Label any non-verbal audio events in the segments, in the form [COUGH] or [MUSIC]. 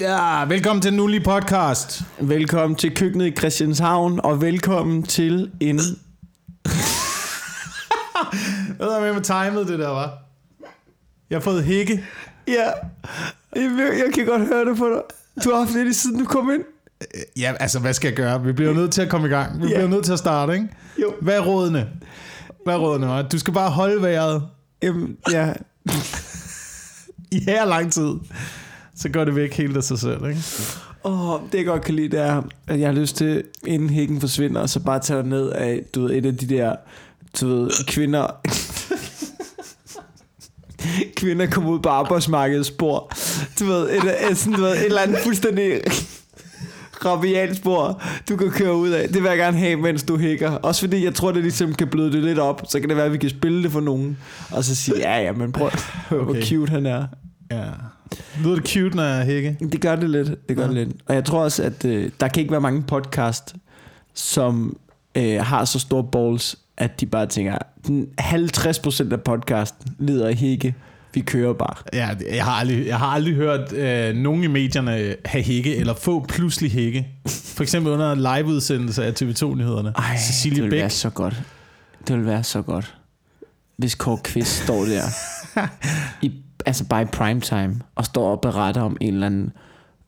Ja, velkommen til Nulli Podcast. Velkommen til køkkenet i Christianshavn, og velkommen til en... Er med med timet, det der, var? Jeg har fået hække. Ja, jeg, jeg kan godt høre det på dig. Du har haft lidt i siden du kom ind. Ja, altså, hvad skal jeg gøre? Vi bliver nødt til at komme i gang. Vi Ja. bliver nødt til at starte, ikke? Jo. Hvad er rådene? Hvad er rådene? hva'? Du skal bare holde vejret Jamen, ja. [LAUGHS] i her lang tid. Så går det væk helt af sig selv, ikke? Åh, oh, det jeg godt kan lide, det er, at jeg har lyst til, inden hækken forsvinder, så bare tage ned af, du ved, et af de der, du ved, kvinder... [LAUGHS] kvinder kommer ud på arbejdsmarkedets spor. Du ved, et, et, sådan, du ved, et eller andet fuldstændig rabialt spor, du kan køre ud af. Det vil jeg gerne have, mens du hækker. Også fordi jeg tror, det ligesom kan bløde det lidt op. Så kan det være, at vi kan spille det for nogen. Og så sige, ja, ja, men prøv, okay. hvor cute han er. Ja. Lyder det cute, når jeg hække? Det gør det lidt. Det gør Ja. det lidt. Og jeg tror også, at øh, der kan ikke være mange podcast, som øh, har så store balls, at de bare tænker, "Den 50% af podcasten lider af hække. Vi kører bare. Ja, jeg har aldrig, jeg har aldrig hørt øh, nogen i medierne have hække, eller få pludselig hække. For eksempel under en liveudsendelse af TV2-nyhederne. Ej, Cecilie det vil Bæk. være så godt. Det vil være så godt. Hvis Kåre Kvist står der, [LAUGHS] i, altså bare i primetime, og står og beretter om en eller anden,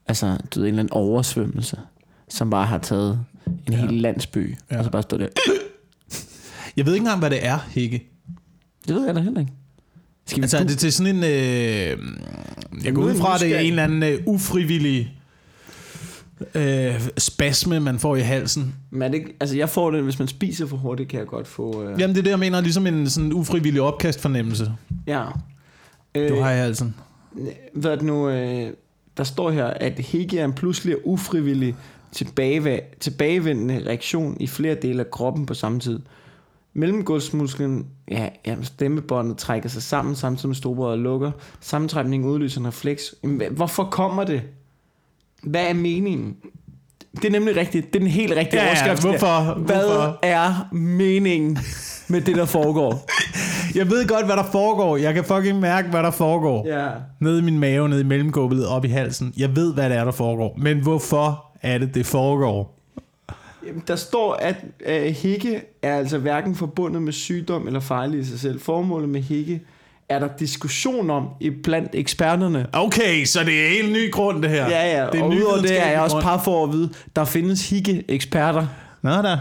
altså, du ved, en eller anden oversvømmelse, som bare har taget en Ja. hel landsby, Ja. og så bare står der. Jeg ved ikke engang, hvad det er, hække. Det ved jeg da heller ikke. Skal vi Altså er det til sådan en... Øh, jeg går ud fra, det er en eller anden øh, ufrivillig øh, spasme, man får i halsen. Men er det, ikke- altså jeg får det, hvis man spiser for hurtigt, kan jeg godt få... Øh, Jamen det er det, jeg mener, ligesom en sådan ufrivillig opkastfornemmelse, ja. Du Øh, har i halsen. Hvad det nu, øh, der står her, at hække er en pludselig og ufrivillig tilbageva- tilbagevendende reaktion i flere dele af kroppen på samme tid. Mellemgulvsmusklen, ja, ja, stemmebåndet trækker sig sammen, samtidig med storbrædet lukker. Sammentrækningen udløser en refleks. Jamen, Hvorfor kommer det? Hvad er meningen? Det er nemlig rigtigt. Det er den helt rigtige Ja, ja, overskrift. hvorfor? Hvad Hvorfor? er meningen med det, der foregår? [LAUGHS] Jeg ved godt, hvad der foregår. Jeg kan fucking mærke, hvad der foregår. ja. Nede i min mave, nede i mellemgulvet, op i halsen. Jeg ved, hvad det er, der foregår. Men hvorfor er det, det foregår? Jamen, Der står, at øh, hække er altså hverken forbundet med sygdom eller farlig i sig selv. Formålet med hække er der diskussion om i blandt eksperterne. Okay, så det er en helt ny grund, det her. Ja, ja, det er og udover det er jeg også par for at vide, der findes hikke-eksperter. Nå da.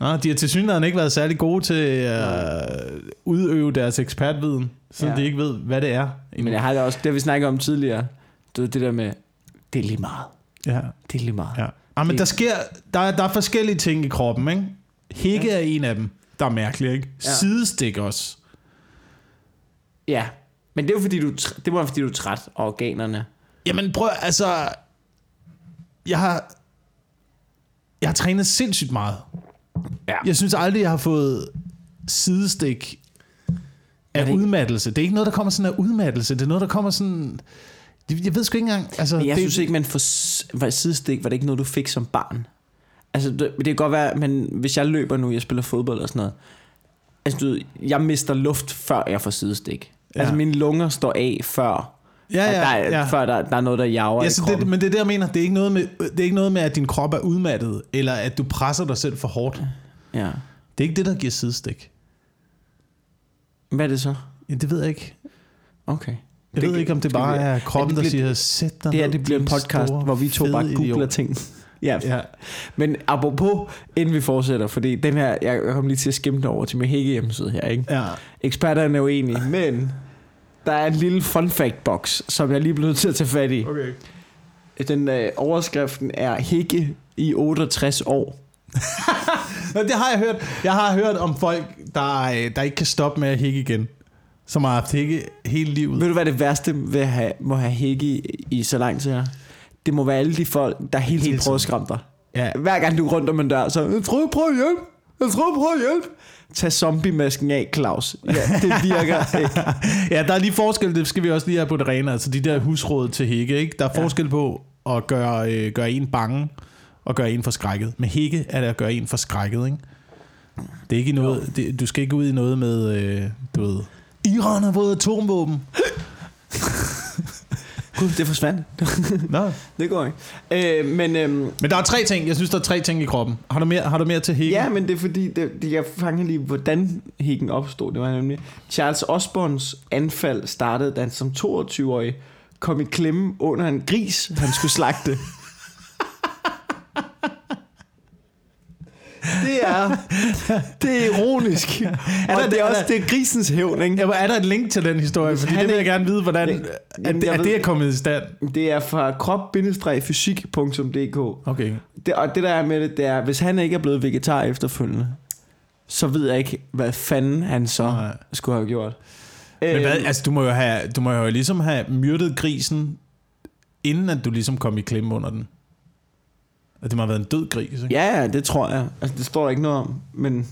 Nå, de har til synligheden ikke været særlig gode til at udøve deres ekspertviden, siden ja. Ja. de ikke ved, hvad det er. Men jeg har det også, det vi snakket om tidligere, du ved, det der med, det er lige meget. Ja, Det er lige meget. ja. Ah, men der sker, der, er- der er forskellige ting i kroppen, ikke? Hække ja. er en af dem, der er mærkelig, ikke? Ja. Ja. Sidestik også. ja. Men det er jo fordi, du, er det var fordi, du er træt af organerne. Jamen prøv, altså... Jeg har... Jeg har trænet sindssygt meget. Ja. Jeg synes aldrig, jeg har fået sidestik af det udmattelse. Det er ikke noget, der kommer sådan af udmattelse. Det er noget, der kommer sådan... Jeg ved sgu ikke engang... Altså, Men jeg det, synes ikke, man får var sidestik, var det ikke noget, du fik som barn? Altså, det, det kan godt være, men hvis jeg løber nu, jeg spiller fodbold og sådan noget, altså, du, jeg mister luft, før jeg får sidestik. Ja. Ja. Altså, mine lunger står af, før, Ja, ja, der, er, ja. før der, der er noget, der jager Ja, i så kroppen. det, men det er det, jeg mener. Det er, ikke noget med, det er ikke noget med, at din krop er udmattet, eller at du presser dig selv for hårdt. Ja. Det er ikke det, der giver sidestik. Hvad er det så? Ja, det ved jeg ikke. Okay. Jeg Det- ved ikke, om det bare er kroppen, det der bliver- siger, sæt dig Det ned, det bliver en podcast, store, hvor vi to bare googler idiot. ting. Ja. Ja. Men apropos, inden vi fortsætter, fordi den her, jeg kom lige til at skimme over til min hække hjemmeside her, ikke? ja. Eksperterne er uenige, men der er en lille fun fact box, som jeg lige blev nødt til at tage fat i. Okay. Den øh, overskriften er Hække i 68 år. [LAUGHS] Det har jeg hørt. Jeg har hørt om folk, der, øh, der ikke kan stoppe med at hække igen. Som har haft hække hele livet. Ved du, hvad det værste ved at have, må have hække i, i så lang tid er? Det må være alle de folk, der hele tiden prøver at skræmme dig. Ja. Hver gang du er rundt om en dør, så tror, prøv at hjælpe. Jeg tror, prøv at hjælpe. Tag zombie-masken af, Claus. Ja, det virker [LAUGHS] ikke. ja, der er lige forskel, det skal vi også lige have på det rene. Altså de der husråd til hække, ikke? Der er Ja. forskel på at gøre, øh, gøre en bange og gøre en forskrækket. Med hække er det at gøre en forskrækket, ikke? Det er ikke noget, det, du skal ikke ud i noget med, øh, du ved, Iran har fået atomvåben. [LAUGHS] Gud, det forsvandt. Nå. [LAUGHS] det går ikke. Øh, men øhm, Men der er tre ting. Jeg synes, der er tre ting i kroppen. Har du mere, har du mere til Hegel? ja, men det er fordi, det, det, jeg fanger lige, hvordan Hegel opstod. Det var nemlig, Charles Osborns anfald startede, da han som 22-årig kom i klemme under en gris, han skulle slagte. [LAUGHS] Det er, det er ironisk. [LAUGHS] der- og det er er også der- det er grisens hævn, ikke? Ja, men er der et link til den historie? Fordi det vil jeg gerne vide, hvordan Jamen, at, at det er kommet i stand. Det er fra krop-fysik.dk. Okay. Det, og det der er med det, det er, hvis han ikke er blevet vegetar efterfølgende, så ved jeg ikke, hvad fanden han så Nej. skulle have gjort. Men hvad, Øhm, altså, du må jo, have, du må jo ligesom have myrdet grisen, inden at du ligesom kom i klemme under den. At det må have været en død gris, ikke? Ja, det tror jeg. Altså, det står der ikke noget om, men,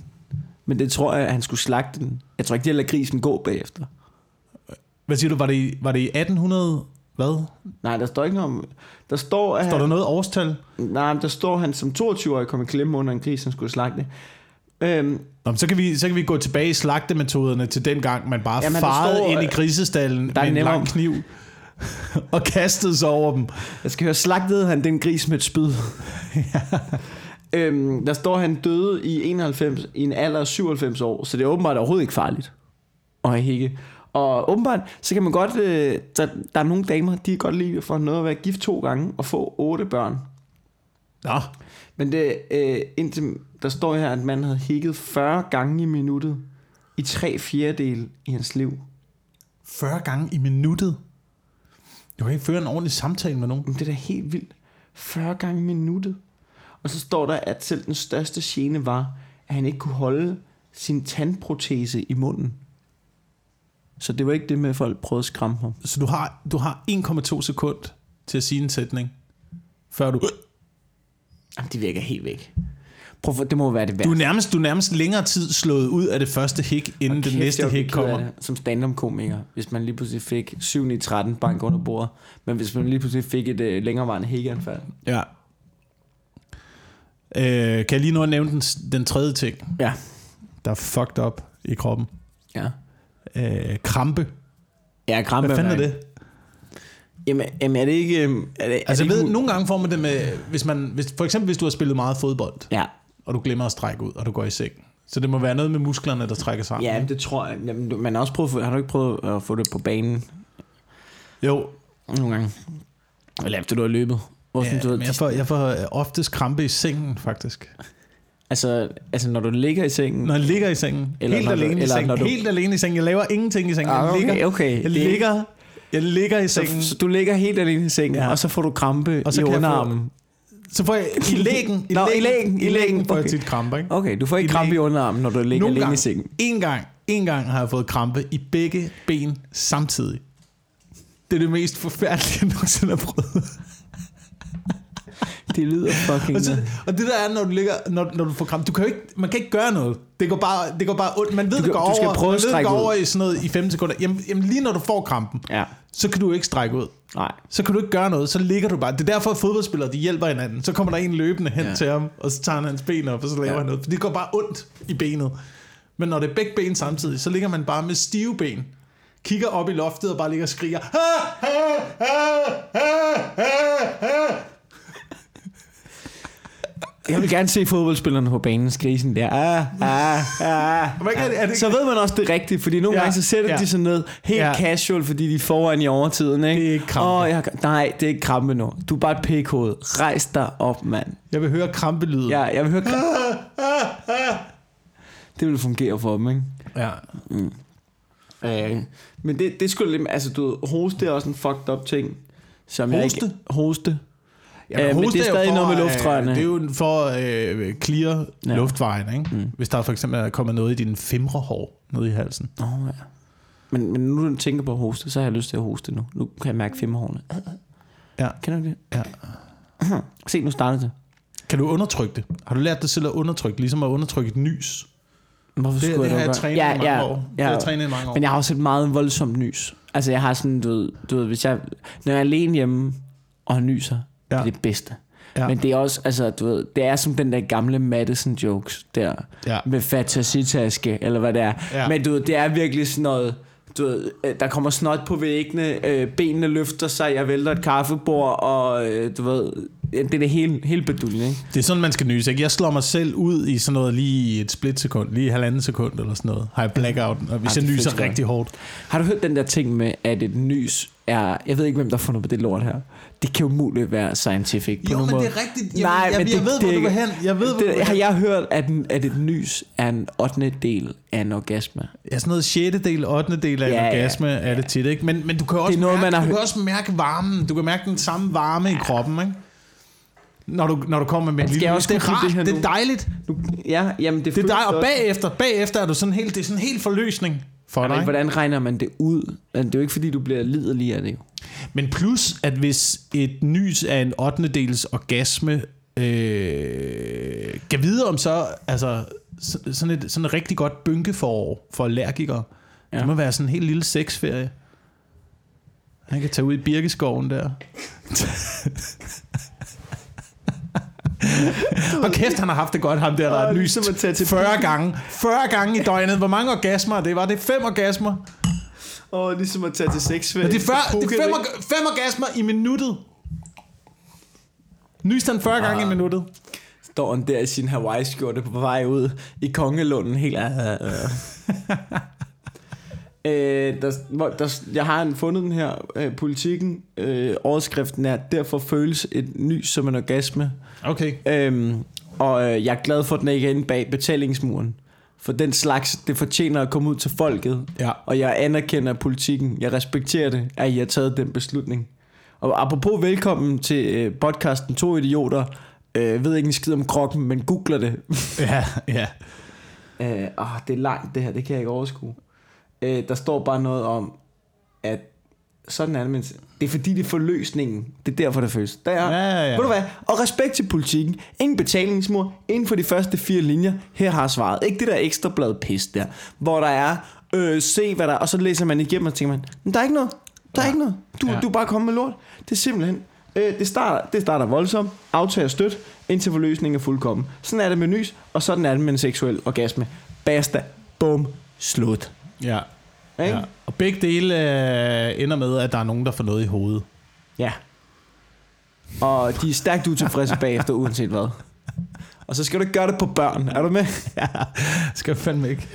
men det tror jeg, at han skulle slagte den. Jeg tror ikke, de lader grisen gå bagefter. Hvad siger du, var det, i- var det i 1800... Hvad? Nej, der står ikke noget om... Der står, at Står der noget årstal? nej, men der står, at han som 22-årig kom i klemme under en gris, han skulle slagte. Øhm, Nå, men så, kan vi, så kan vi gå tilbage i slagtemetoderne til den gang, man bare Jamen, der farede står, ind i øh, grisestallen der er med en nemmere- lang kniv [LAUGHS] og kastede sig over dem. Jeg skal høre, slagtede han den gris med et spyd? [LAUGHS] øhm, der står, han døde i 91, i en alder af 97 år, så det er åbenbart overhovedet ikke farligt at hække. Og åbenbart, så kan man godt, øh, der, der er nogle damer, de kan godt lide for noget at være gift to gange og få otte børn. Nå, Men det, øh, indtil, der står her, at man havde hækket 40 gange i minuttet i tre fjerdedel i hans liv. 40 gange i minuttet. Du kan ikke føre en ordentlig samtale med nogen. Men det er da helt vildt. 40 gange minuttet. Og så står der, at selv den største gene var, at han ikke kunne holde sin tandprotese i munden. Så det var ikke det med, at folk prøvede at skræmme ham. Så du har, du har 1,2 sekund til at sige en sætning, før du... Jamen, det virker helt væk. Prøv det må være det værd. Du er nærmest, du er nærmest længere tid slået ud af det første hik, inden det næste hik kommer. Som stand-up-komiker, hvis man lige pludselig fik 7 i 13 bank under bordet. Men hvis man lige pludselig fik et øh, længerevarende hækkeanfald. Ja. Øh, kan jeg lige nå at nævne den, den tredje ting, Ja. der er fucked up i kroppen? Ja. Øh, krampe. Ja, krampe. Hvad fanden er det? Jamen, jamen er det ikke... øhm, Er det, Altså, er det ved, ikke, nogle gange får man det med, hvis man, hvis, for eksempel hvis du har spillet meget fodbold, Ja, og du glemmer at strække ud, og du går i seng. Så det må være noget med musklerne, der trækker sammen. ja det tror jeg. Jamen, du- man har også prøvet, har du ikke prøvet at få det på banen Jo, nogle gange? Eller efter du har løbet? Hvor ja, du, jeg får, jeg får oftest krampe i sengen, faktisk. altså, altså, når du ligger i sengen... Når jeg ligger i sengen. Eller helt når du- alene i eller sengen. når du- Helt alene i sengen. Jeg laver ingenting i sengen. Ah, Jeg okay, ligger, okay. jeg ligger, jeg ligger i sengen. så, så, du ligger helt alene i sengen, Ja. og så får du krampe Og så i jeg underarmen. Så får jeg [LAUGHS] i lægen, i Nå, i lægen, i lægen, får jeg okay. tit krampe, ikke? Okay, du får ikke I krampe i lægen. underarmen, når du ligger Nogle alene gange, i sengen. en gang, en gang har jeg fået krampe i begge ben samtidig. Det er det mest forfærdelige, jeg nogensinde har prøvet. Det lyder fucking... Og, så, og det der er, når du, ligger, når, når du får krampe, du kan jo ikke, man kan ikke gøre noget. Det går bare, det går bare ondt. Man ved, Du det går du skal over, prøve man ved, det går ud. over i sådan noget i 5 sekunder. Jamen, jamen, lige når du får krampen, Ja, så kan du ikke strække ud. nej. Så kan du ikke gøre noget, så ligger du bare. Det er derfor, at fodboldspillere de hjælper hinanden. Så kommer der en løbende hen. Ja. til ham, og så tager han hans ben op, og så laver ja. han noget. For det går bare ondt i benet. Men når det er begge ben samtidig, så ligger man bare med stive ben. Kigger op i loftet og bare ligger og skriger. Ha, ha, ha, ha, ha, ha. Jeg vil gerne se fodboldspillerne på banen skrige der. Ah, ah, ah. Det- Så ved man også, det rigtigt, fordi nogle Ja, gange så sætter ja. de sig ned helt Ja. casual, fordi de er foran i overtiden. Ikke? Det er krampe. Åh, jeg, nej, det er ikke krampe nu. Du er bare et pikhoved. Rejs dig op, mand. Jeg vil høre krampelyden. Ja, jeg vil høre... Det vil fungere for dem, ikke? ja. Øh, men det, det skulle lidt... Altså, du hoste er også en fucked up ting. Som Jeg Hoste? ikke, hoste. Ja, Øh, men det er stadig for, noget med øh, luftrørene. Det er jo for at øh, clear ja. Ja. luftvejen, ikke? Mm. Hvis der for eksempel er kommet noget i din femrehår nede i halsen. Åh, oh, ja. Men, men nu du tænker på at hoste, så har jeg lyst til at hoste nu. Nu kan jeg mærke femmerhårene. Ja. Kender du det? Ja. [CLEARS THROAT] Se, nu starter det. Kan du undertrykke det? Har du lært dig selv at undertrykke, ligesom at undertrykke et nys? Hvorfor Det, det skulle har jeg jeg dog trænet gøre? i mange år. Det har ja. jeg trænet i mange år. Men jeg har også et meget voldsomt nys. Altså, jeg har sådan, du ved, du ved hvis jeg, når jeg er alene hjemme og nyser, ja. Det er det bedste. Ja. Men det er også, altså, du ved, det er som den der gamle Madison jokes der, Ja. med fantasitaske, eller hvad det er. Ja. Men du ved, det er virkelig sådan noget du ved, øh, der kommer snot på væggene, øh, benene løfter sig, jeg vælter et kaffebord, og øh, du ved, det er det hele, hele beduljen, ikke? Det er sådan, man skal nyse. Ikke? Jeg slår mig selv ud i sådan noget lige i et splitsekund, lige halvanden sekund eller sådan noget. Har jeg blackout, og hvis Ja, jeg nyser rigtig hårdt. Har du hørt den der ting med, at et nys er... Jeg ved ikke, hvem der har fundet på det lort her. Det kan jo muligt være scientific på nogen måde. rigtigt. Nej, jeg, men jeg, det- ved, det hvor er du vil hen. Jeg ved, hvor du vil Det, har hen. jeg hørt, at, en, at et nys er en 8. del af en orgasme. Ja, sådan noget 6. del, 8. del af Ja, ja, ja, orgasme ja, er det tit, ikke? Men, men du kan også, Det er noget, mærke, man har du kan også mærke varmen. Du kan mærke den samme varme ja. i kroppen, ikke? Når du, når du kommer med et lille jeg også Det er rart, det her det er dejligt. Nu, ja, jamen det, Det er føles og bagefter, bagefter er du sådan helt, det er sådan helt forløsning for dig. Men hvordan regner man det ud? Det er jo ikke, fordi du bliver liderlig af det jo. Men plus, at hvis et nys er en 8. dels orgasme, øh, kan vide om så, altså, så- sådan et, sådan et rigtig godt bynkeforår for allergikere. Ja. Det må være sådan en helt lille sexferie. Han kan tage ud i Birkeskoven der. [LAUGHS] [LAUGHS] og kæft, han har haft det godt, ham der, der er Åh, nyst ligesom at tage til 40 gange. 40 gange i døgnet. Hvor mange orgasmer det var? Det er fem orgasmer. Oh, ligesom at tage til sex Men det er, 40, det er fem, orga- fem orgasmer i minuttet. Nyst han 40 gange i minuttet. Står han der i sin Hawaii-skjorte på vej ud i Kongelunden helt... Øh, øh. [LAUGHS] øh, der, hvor, der, jeg har fundet den her øh, politikken. Øh, overskriften er, derfor føles et nys som en orgasme. Okay. Øhm, og øh, jeg er glad for, at den ikke er inde bag betalingsmuren. For den slags, det fortjener at komme ud til folket. Ja. Og jeg anerkender politikken. Jeg respekterer det, at I har taget den beslutning. Og apropos velkommen til øh, podcasten To Idioter. Øh, ved ikke en skid om kroppen, men googler det. [LAUGHS] Ja, ja. øh, åh, det er langt det her, det kan jeg ikke overskue. Øh, der står bare noget om, at sådan er det, det er fordi det er forløsningen. Det er derfor, det føles. Der er, Ja, ja, ja. Ved du hvad? Og respekt til politikken. Ingen betalingsmur. Inden for de første fire linjer. Her har svaret. Ikke det der ekstrablad pis der. Hvor der er, øh, se hvad der er. Og så læser man igennem og tænker man, men der er ikke noget. Der er Ja. ikke noget. Du, Ja. du er bare kommet med lort. Det er simpelthen, øh, det, starter, det starter voldsomt. Aftager støt. Indtil forløsningen er fuldkommen. Sådan er det med nys. Og sådan er det med en seksuel orgasme. Basta. Bum. Slut. ja. Ikke? ja. Og begge dele øh, ender med, at der er nogen, der får noget i hovedet. Ja. Og de er stærkt utilfredse bagefter, uanset hvad. Og så skal du ikke gøre det på børn. Er du med? [LAUGHS] Ja, skal jeg fandme ikke.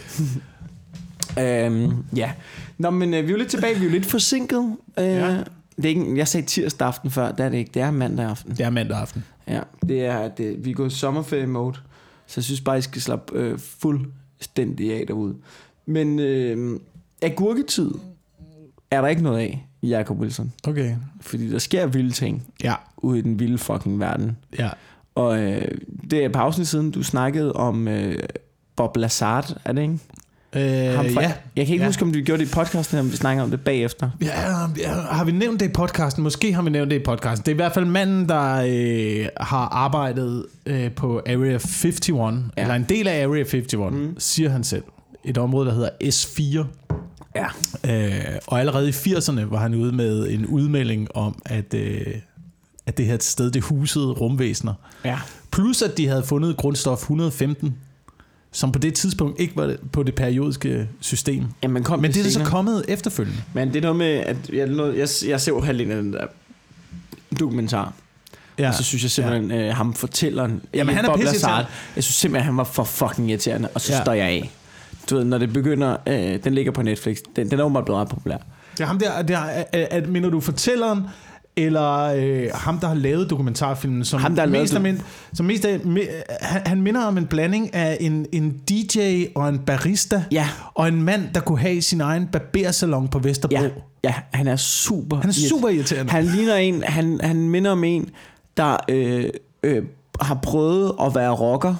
Øhm, ja. Nå, men øh, vi er jo lidt tilbage. Vi er lidt forsinket. Øh, Ja. det er ikke, jeg sagde tirsdag aften før. Det er det ikke. Det er mandag aften. Det er mandag aften. Ja, det er, det, vi gået i sommerferie-mode. Så jeg synes bare, I skal slappe øh, fuldstændig af derude. Men øh, agurketid er der ikke noget af i Jacob Wilson. Okay. Fordi der sker vilde ting Ja, ude i den vilde fucking verden. ja. Og øh, det er afsnit siden, du snakkede om øh, Bob Lazard, er det ikke? Øh, Ham fra, ja. Jeg kan ikke Ja. huske, om vi gjorde det i podcasten, eller om vi snakker om det bagefter. Ja, ja, har vi nævnt det i podcasten? Måske har vi nævnt det i podcasten. Det er i hvert fald manden, der øh, har arbejdet øh, på Area 51, ja. Ja. eller en del af Area 51, mm. siger han selv. Et område, der hedder S4. Ja. Øh, og allerede i 80'erne var han ude med en udmelding om, at, øh, at det her sted, det husede rumvæsener. Ja. Plus at de havde fundet grundstof 115, som på det tidspunkt ikke var på det periodiske system. Jamen, kom Men det er så senere. kommet efterfølgende. Men det er noget med, at jeg, noget, jeg, jeg ser jo halvdelen af den der dokumentar. Ja. Og så synes jeg simpelthen, ja. øh, ham fortælleren, Jamen, han er Bob. Lazard, jeg synes simpelthen, han var for fucking irriterende, og så Ja. ja. står jeg af. Du ved, når det begynder, øh, den ligger på Netflix, den, den er åbenbart blevet ret populær. Det er ham der, det er, at, mener du fortælleren, eller øh, ham, der har lavet dokumentarfilmen, som Ham, der lavet mest, af den. min, som mest af, me, han, han minder om en blanding af en, en DJ og en barista, Ja. og en mand, der kunne have sin egen barbersalon på Vesterbro. Ja, ja han er super Han er super irriterende. Han ligner en, han, han minder om en, der øh, øh, har prøvet at være rocker,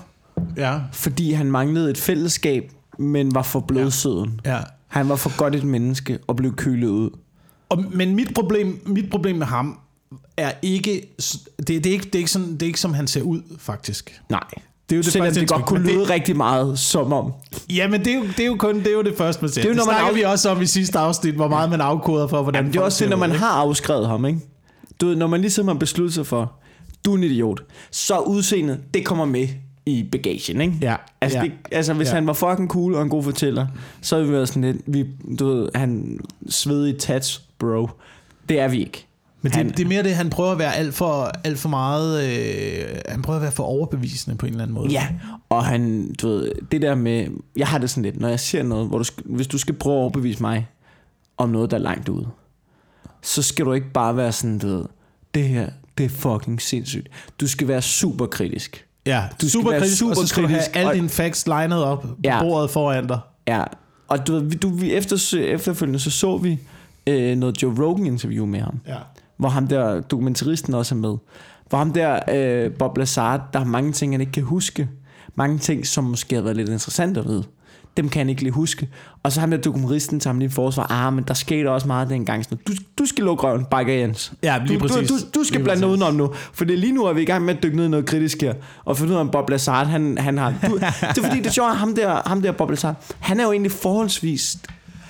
Ja, fordi han manglede et fællesskab, men var for blødsøden. ja. Han var for godt et menneske og blev kølet ud. Og, men mit problem, mit problem med ham er ikke, det, det, er ikke, det, er ikke sådan, det er ikke som han ser ud, faktisk. Nej. Det er jo det Selvom første det godt kunne men det- lyde rigtig meget som om. Ja, men det er jo, det er jo kun det, er jo det første, man ser. Det er jo, det når man snakker af- vi også om i sidste afsnit, hvor meget man afkoder for, hvordan Jamen, det er også det, når ud, man ikke? har afskrevet ham, ikke? Du ved, når man ligesom har besluttet sig for, du er en idiot, så udseendet, det kommer med i bagagen, ikke? Ja. Altså, ja. det, altså hvis Ja. han var fucking cool og en god fortæller, så havde vi været sådan lidt, vi, du ved, han svedig tats, bro. Det er vi ikke. Men det, Han- det er mere det, han prøver at være alt for, alt for meget... Øh, han prøver at være for overbevisende på en eller anden måde. Ja, og han, du ved, det der med, jeg har det sådan lidt, når jeg ser noget, hvor du, hvis du skal prøve at overbevise mig om noget, der er langt ude, så skal du ikke bare være sådan, du ved, det her, det er fucking sindssygt. Du skal være super kritisk. Ja Du skal super være kritisk, super og så skal du have alle dine facts lined op på Ja. bordet foran dig. Ja, og du du, vi efter, efterfølgende så så vi øh, noget Joe Rogan interview med ham, Ja. hvor ham der dokumentaristen også er med. Hvor ham der, øh, Bob Lazar, der er mange ting, han ikke kan huske. Mange ting, som måske har været lidt interessant at vide. Dem kan han ikke lige huske. Og så ham der dokumentaristen tager lige i forsvar. Ah, men der skete også meget dengang. Sådan, du, du skal lukke røven, Bakker Jens. Ja, lige du, præcis. Du, du, du skal Lige blande præcis. udenom nu. For det lige nu er vi i gang med at dykke ned i noget kritisk her. Og finde ud af, om Bob Lazar, han, han har... Du, det er fordi, det er sjovt, ham der, ham der Bob Lazar, han er jo egentlig forholdsvis...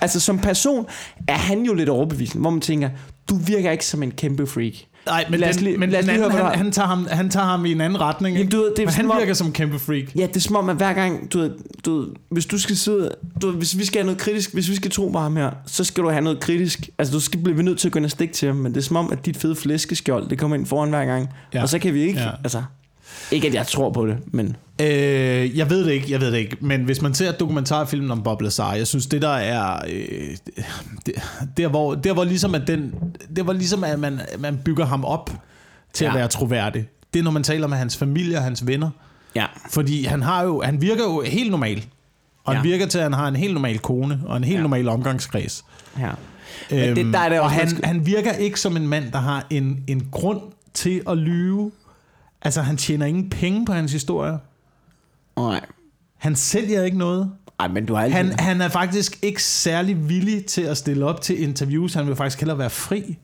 Altså som person er han jo lidt overbevisende, hvor man tænker, du virker ikke som en kæmpe freak. Nej, men, den, lige- men lad os lige høre, han, han, tager ham, han tager ham i en anden retning. Jamen, du ved, det er men han virker som en kæmpe freak. Ja, det er som om, at hver gang, du ved, du ved, hvis du skal sidde, du ved, hvis vi skal have noget kritisk, hvis vi skal tro på ham her, så skal du have noget kritisk. Altså, du skal blive nødt til at gå ind og stikke til ham, men det er som om, at dit fede flæskeskjold, det kommer ind foran hver gang. Ja. Og så kan vi ikke, ja. altså, ikke at jeg tror på det, men Øh, jeg ved det ikke, jeg ved det ikke. Men hvis man ser dokumentarfilmen om Bob Lazar, jeg synes, det der er... Øh, det, der, hvor, der, hvor ligesom at den, der hvor ligesom at man, man bygger ham op til ja. at være troværdig. Det er, når man taler med hans familie og hans venner. ja. Fordi han, har jo, han virker jo helt normal. Og ja. han virker til, at han har en helt normal kone og en helt ja. Normal omgangskreds. ja. Men det- der er det og han, skal- han virker ikke som en mand, der har en, en grund til at lyve. Altså, han tjener ingen penge på hans historie. Nej. Han sælger ikke noget. Ej, men du har altid... Han, han er faktisk ikke særlig villig til at stille op til interviews. Han vil faktisk hellere være fri.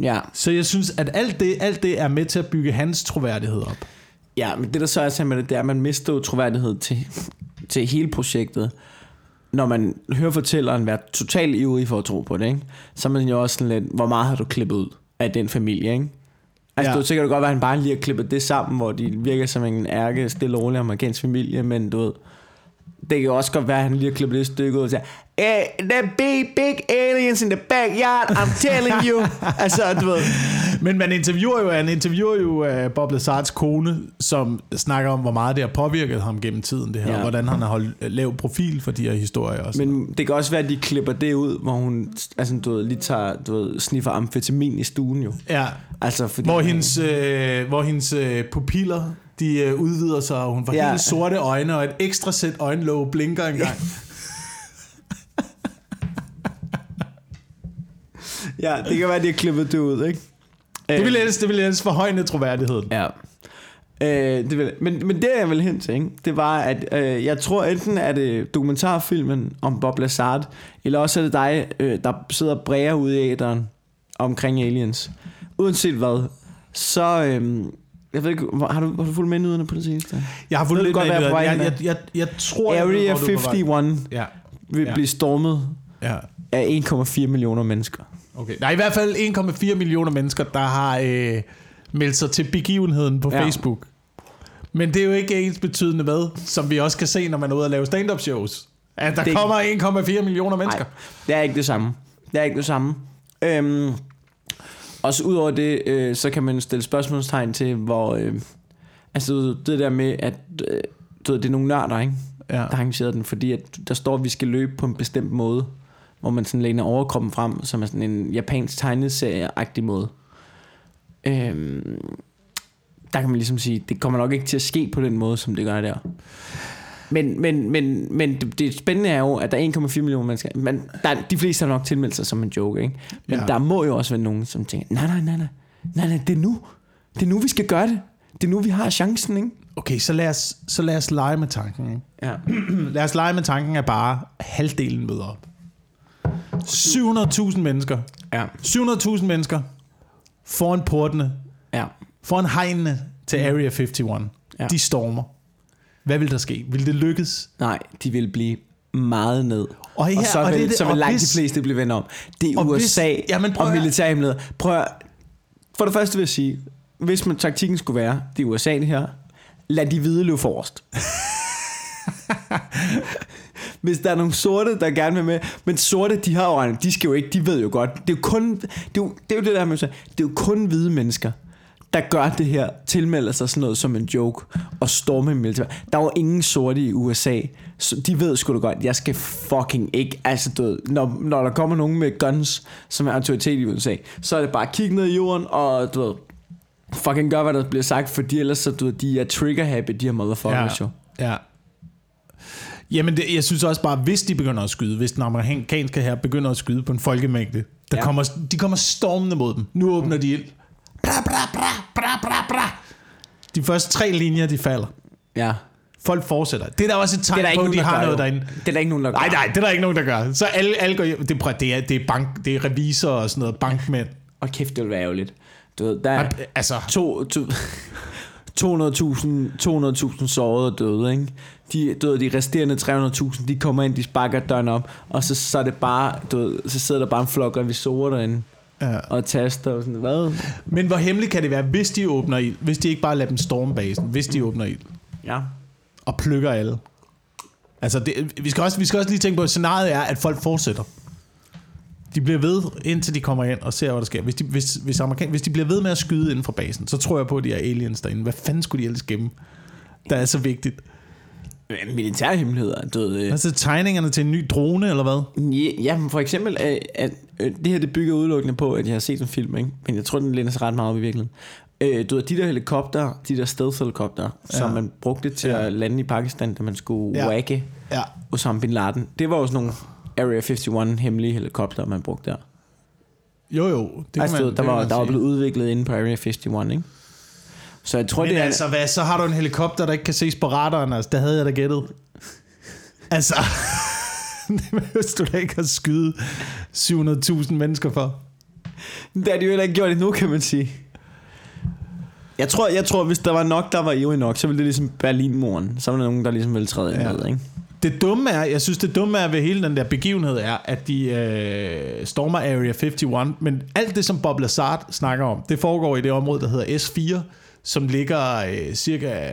Ja. Så jeg synes, at alt det, alt det er med til at bygge hans troværdighed op. ja, men det der så er sammen med det, det er, at man mister jo troværdighed til, til hele projektet. Når man hører fortælleren være totalt ivrig for at tro på det, ikke? så er man jo også sådan lidt, hvor meget har du klippet ud af den familie, ikke? Altså, Ja. det sikkert godt være, at han bare lige har klippet det sammen, hvor de virker som en ærke, stille og rolig amerikansk familie, men du ved, det kan også godt være, at han lige har klippet det stykke ud og siger, hey, the big, big aliens in the backyard, I'm telling you. [LAUGHS] altså, du ved, Men man interviewer jo, han interviewer jo uh, Bob Lazards kone, som snakker om, hvor meget det har påvirket ham gennem tiden, det her, ja. Og hvordan han har holdt øh, lav profil for de her historier også. Men, Men det kan også være, at de klipper det ud, hvor hun altså, du ved, lige tager, du ved, sniffer amfetamin i stuen jo. ja, Altså, fordi, hvor hendes, øh, hvor hendes øh, pupiller, de øh, udvider sig, og hun får ja. Helt sorte øjne, og et ekstra sæt øjenlåg blinker engang. [LAUGHS] Ja, det kan være, de har klippet det ud, ikke? Det vil ellers, det vil ellers forhøjne troværdigheden. Ja. Øh, det vil, men, men det jeg vil hen til, ikke? det var, at øh, jeg tror enten er det dokumentarfilmen om Bob Lazard, eller også er det dig, øh, der sidder og bræger ude i æderen omkring aliens. Uanset hvad, så... Øh, jeg ved ikke, har du, har du fulgt med nyhederne på det seneste? Jeg har fulgt Ved lidt med det. jeg jeg, jeg, jeg, jeg, jeg tror, jeg ved, Area på vej. 51 Ja, vil Ja. blive stormet ja. af 1,4 millioner mennesker. Okay. Der er i hvert fald 1,4 millioner mennesker, der har øh, meldt sig til begivenheden på ja. Facebook. Men det er jo ikke ens betydende med, som vi også kan se, når man er ude og lave stand-up shows. At der. Det- kommer 1,4 millioner mennesker. Nej, det er ikke det samme. Det er ikke det samme. Øhm, også udover det, øh, så kan man stille spørgsmålstegn til, hvor... Øh, altså det der med, at øh, du ved, det er nogle nørder, ikke? Ja. der har arrangeret den, fordi at der står, at vi skal løbe på en bestemt måde, hvor man sådan læner overkroppen frem, som er sådan en japansk tegneserie-agtig måde. Øhm, der kan man ligesom sige, det kommer nok ikke til at ske på den måde, som det gør der. Men, men, men, men det, det spændende er jo, at der er 1,4 millioner mennesker. Men der, de fleste har nok tilmeldt sig som en joke, ikke? Men Ja. der må jo også være nogen, som tænker, nej, nej, nej, nej, nej, nej, det er nu. Det er nu, vi skal gøre det. Det er nu, vi har chancen, ikke? Okay, så lad os, så lad os lege med tanken. Ikke? Ja. [CLEARS THROAT] Lad os lege med tanken, at bare halvdelen møder op. 700.000 mennesker. Ja. 700.000 mennesker foran portene, Ja. foran hegnene til Area 51. Ja. Ja. De stormer. Hvad vil der ske? Vil det lykkes? Nej, de vil blive meget ned. Og her- og så og vil, det er det- så vil og langt hvis- de fleste blive vendt om. Det er og hvis- USA Jamen, prøv og militærhemmeligheder. Prøv at, For det første vil jeg sige, hvis man taktikken skulle være, det er USA det her, lad de hvide løbe forrest. [LAUGHS] Hvis der er nogle sorte, der gerne vil med, men sorte, de har øjne, de skal jo ikke, de ved jo godt. Det er jo kun, det er jo det, er jo det der med, det er jo kun hvide mennesker, der gør det her, tilmelder sig sådan noget som en joke, og storme militær. Der er jo ingen sorte i USA, så de ved sgu da godt, jeg skal fucking ikke, altså ved, når, når der kommer nogen med guns, som er autoritet i USA, så er det bare at kigge ned i jorden, og du ved, fucking gør, hvad der bliver sagt, fordi ellers så, du ved, de er trigger happy, de her motherfuckers ja. jo. Ja. Jamen, det, jeg synes også bare, hvis de begynder at skyde, hvis den amerikanske her begynder at skyde på en folkemængde, der ja. kommer, de kommer stormende mod dem. Nu åbner de ild. Bra, bra, bra, bra, bra, bra. De første tre linjer, de falder. Ja. Folk fortsætter. Det er der også et tegn på, at de har noget jo. derinde. Det er der ikke nogen, der gør. Nej, nej, det er der ikke nogen, der gør. Så alle, alle går hjem. Det, det, er, det er bank, det er revisorer og sådan noget, bankmænd. Og kæft, det vil være ærgerligt. Du ved, der er Altså, to, to, 200.000 200.000 sårede og døde, ikke? De, du ved, de resterende 300.000, de kommer ind, de sparker døren op, og så, så er det bare, du ved, så sidder der bare en flok revisorer derinde, ja. og taster og sådan, hvad? Men hvor hemmeligt kan det være, hvis de åbner ild? Hvis de ikke bare lader dem storme basen? Hvis de åbner ild? Ja. og plukker alle. Altså, det, vi, skal også, vi skal også lige tænke på, at scenariet er, at folk fortsætter. De bliver ved, indtil de kommer ind og ser, hvad der sker. Hvis de, hvis, hvis, amerikan, hvis de bliver ved med at skyde inden for basen, så tror jeg på, at de er aliens derinde. Hvad fanden skulle de ellers gemme? Der er så vigtigt. Men Militærhemmeligheder, du ved, øh, Altså tegningerne til en ny drone, eller hvad? Ja, ja, men for eksempel, at, at øh, det her det bygger udelukkende på, at jeg har set en film, ikke? men jeg tror, den læner sig ret meget op i virkeligheden. Øh, du ved, de der helikopter, de der stealth-helikopter, ja. som man brugte til Ja. at lande i Pakistan, da man skulle ja. Whacke Ja. Osama Bin Laden. Det var sådan nogle Area 51 hemmelige helikopter, man brugte der. Jo, jo. Det altså, man, der, det var, man der var blevet udviklet inde på Area 51, ikke? Så jeg tror, Men det er... altså, hvad, så har du en helikopter, der ikke kan ses på radaren. Altså, det havde jeg da gættet. Altså, [LAUGHS] det behøver du da ikke at skyde 700.000 mennesker for. Det har de jo heller ikke gjort endnu, kan man sige. Jeg tror, jeg tror, hvis der var nok, der var ivrige nok, så ville det ligesom Berlinmuren. Så var der nogen, der ligesom ville træde ind Ja. med, ikke? Det dumme er, jeg synes det dumme er ved hele den der begivenhed er, at de øh, stormer Area 51, men alt det som Bob Lazar snakker om, det foregår i det område, der hedder S4, som ligger øh, cirka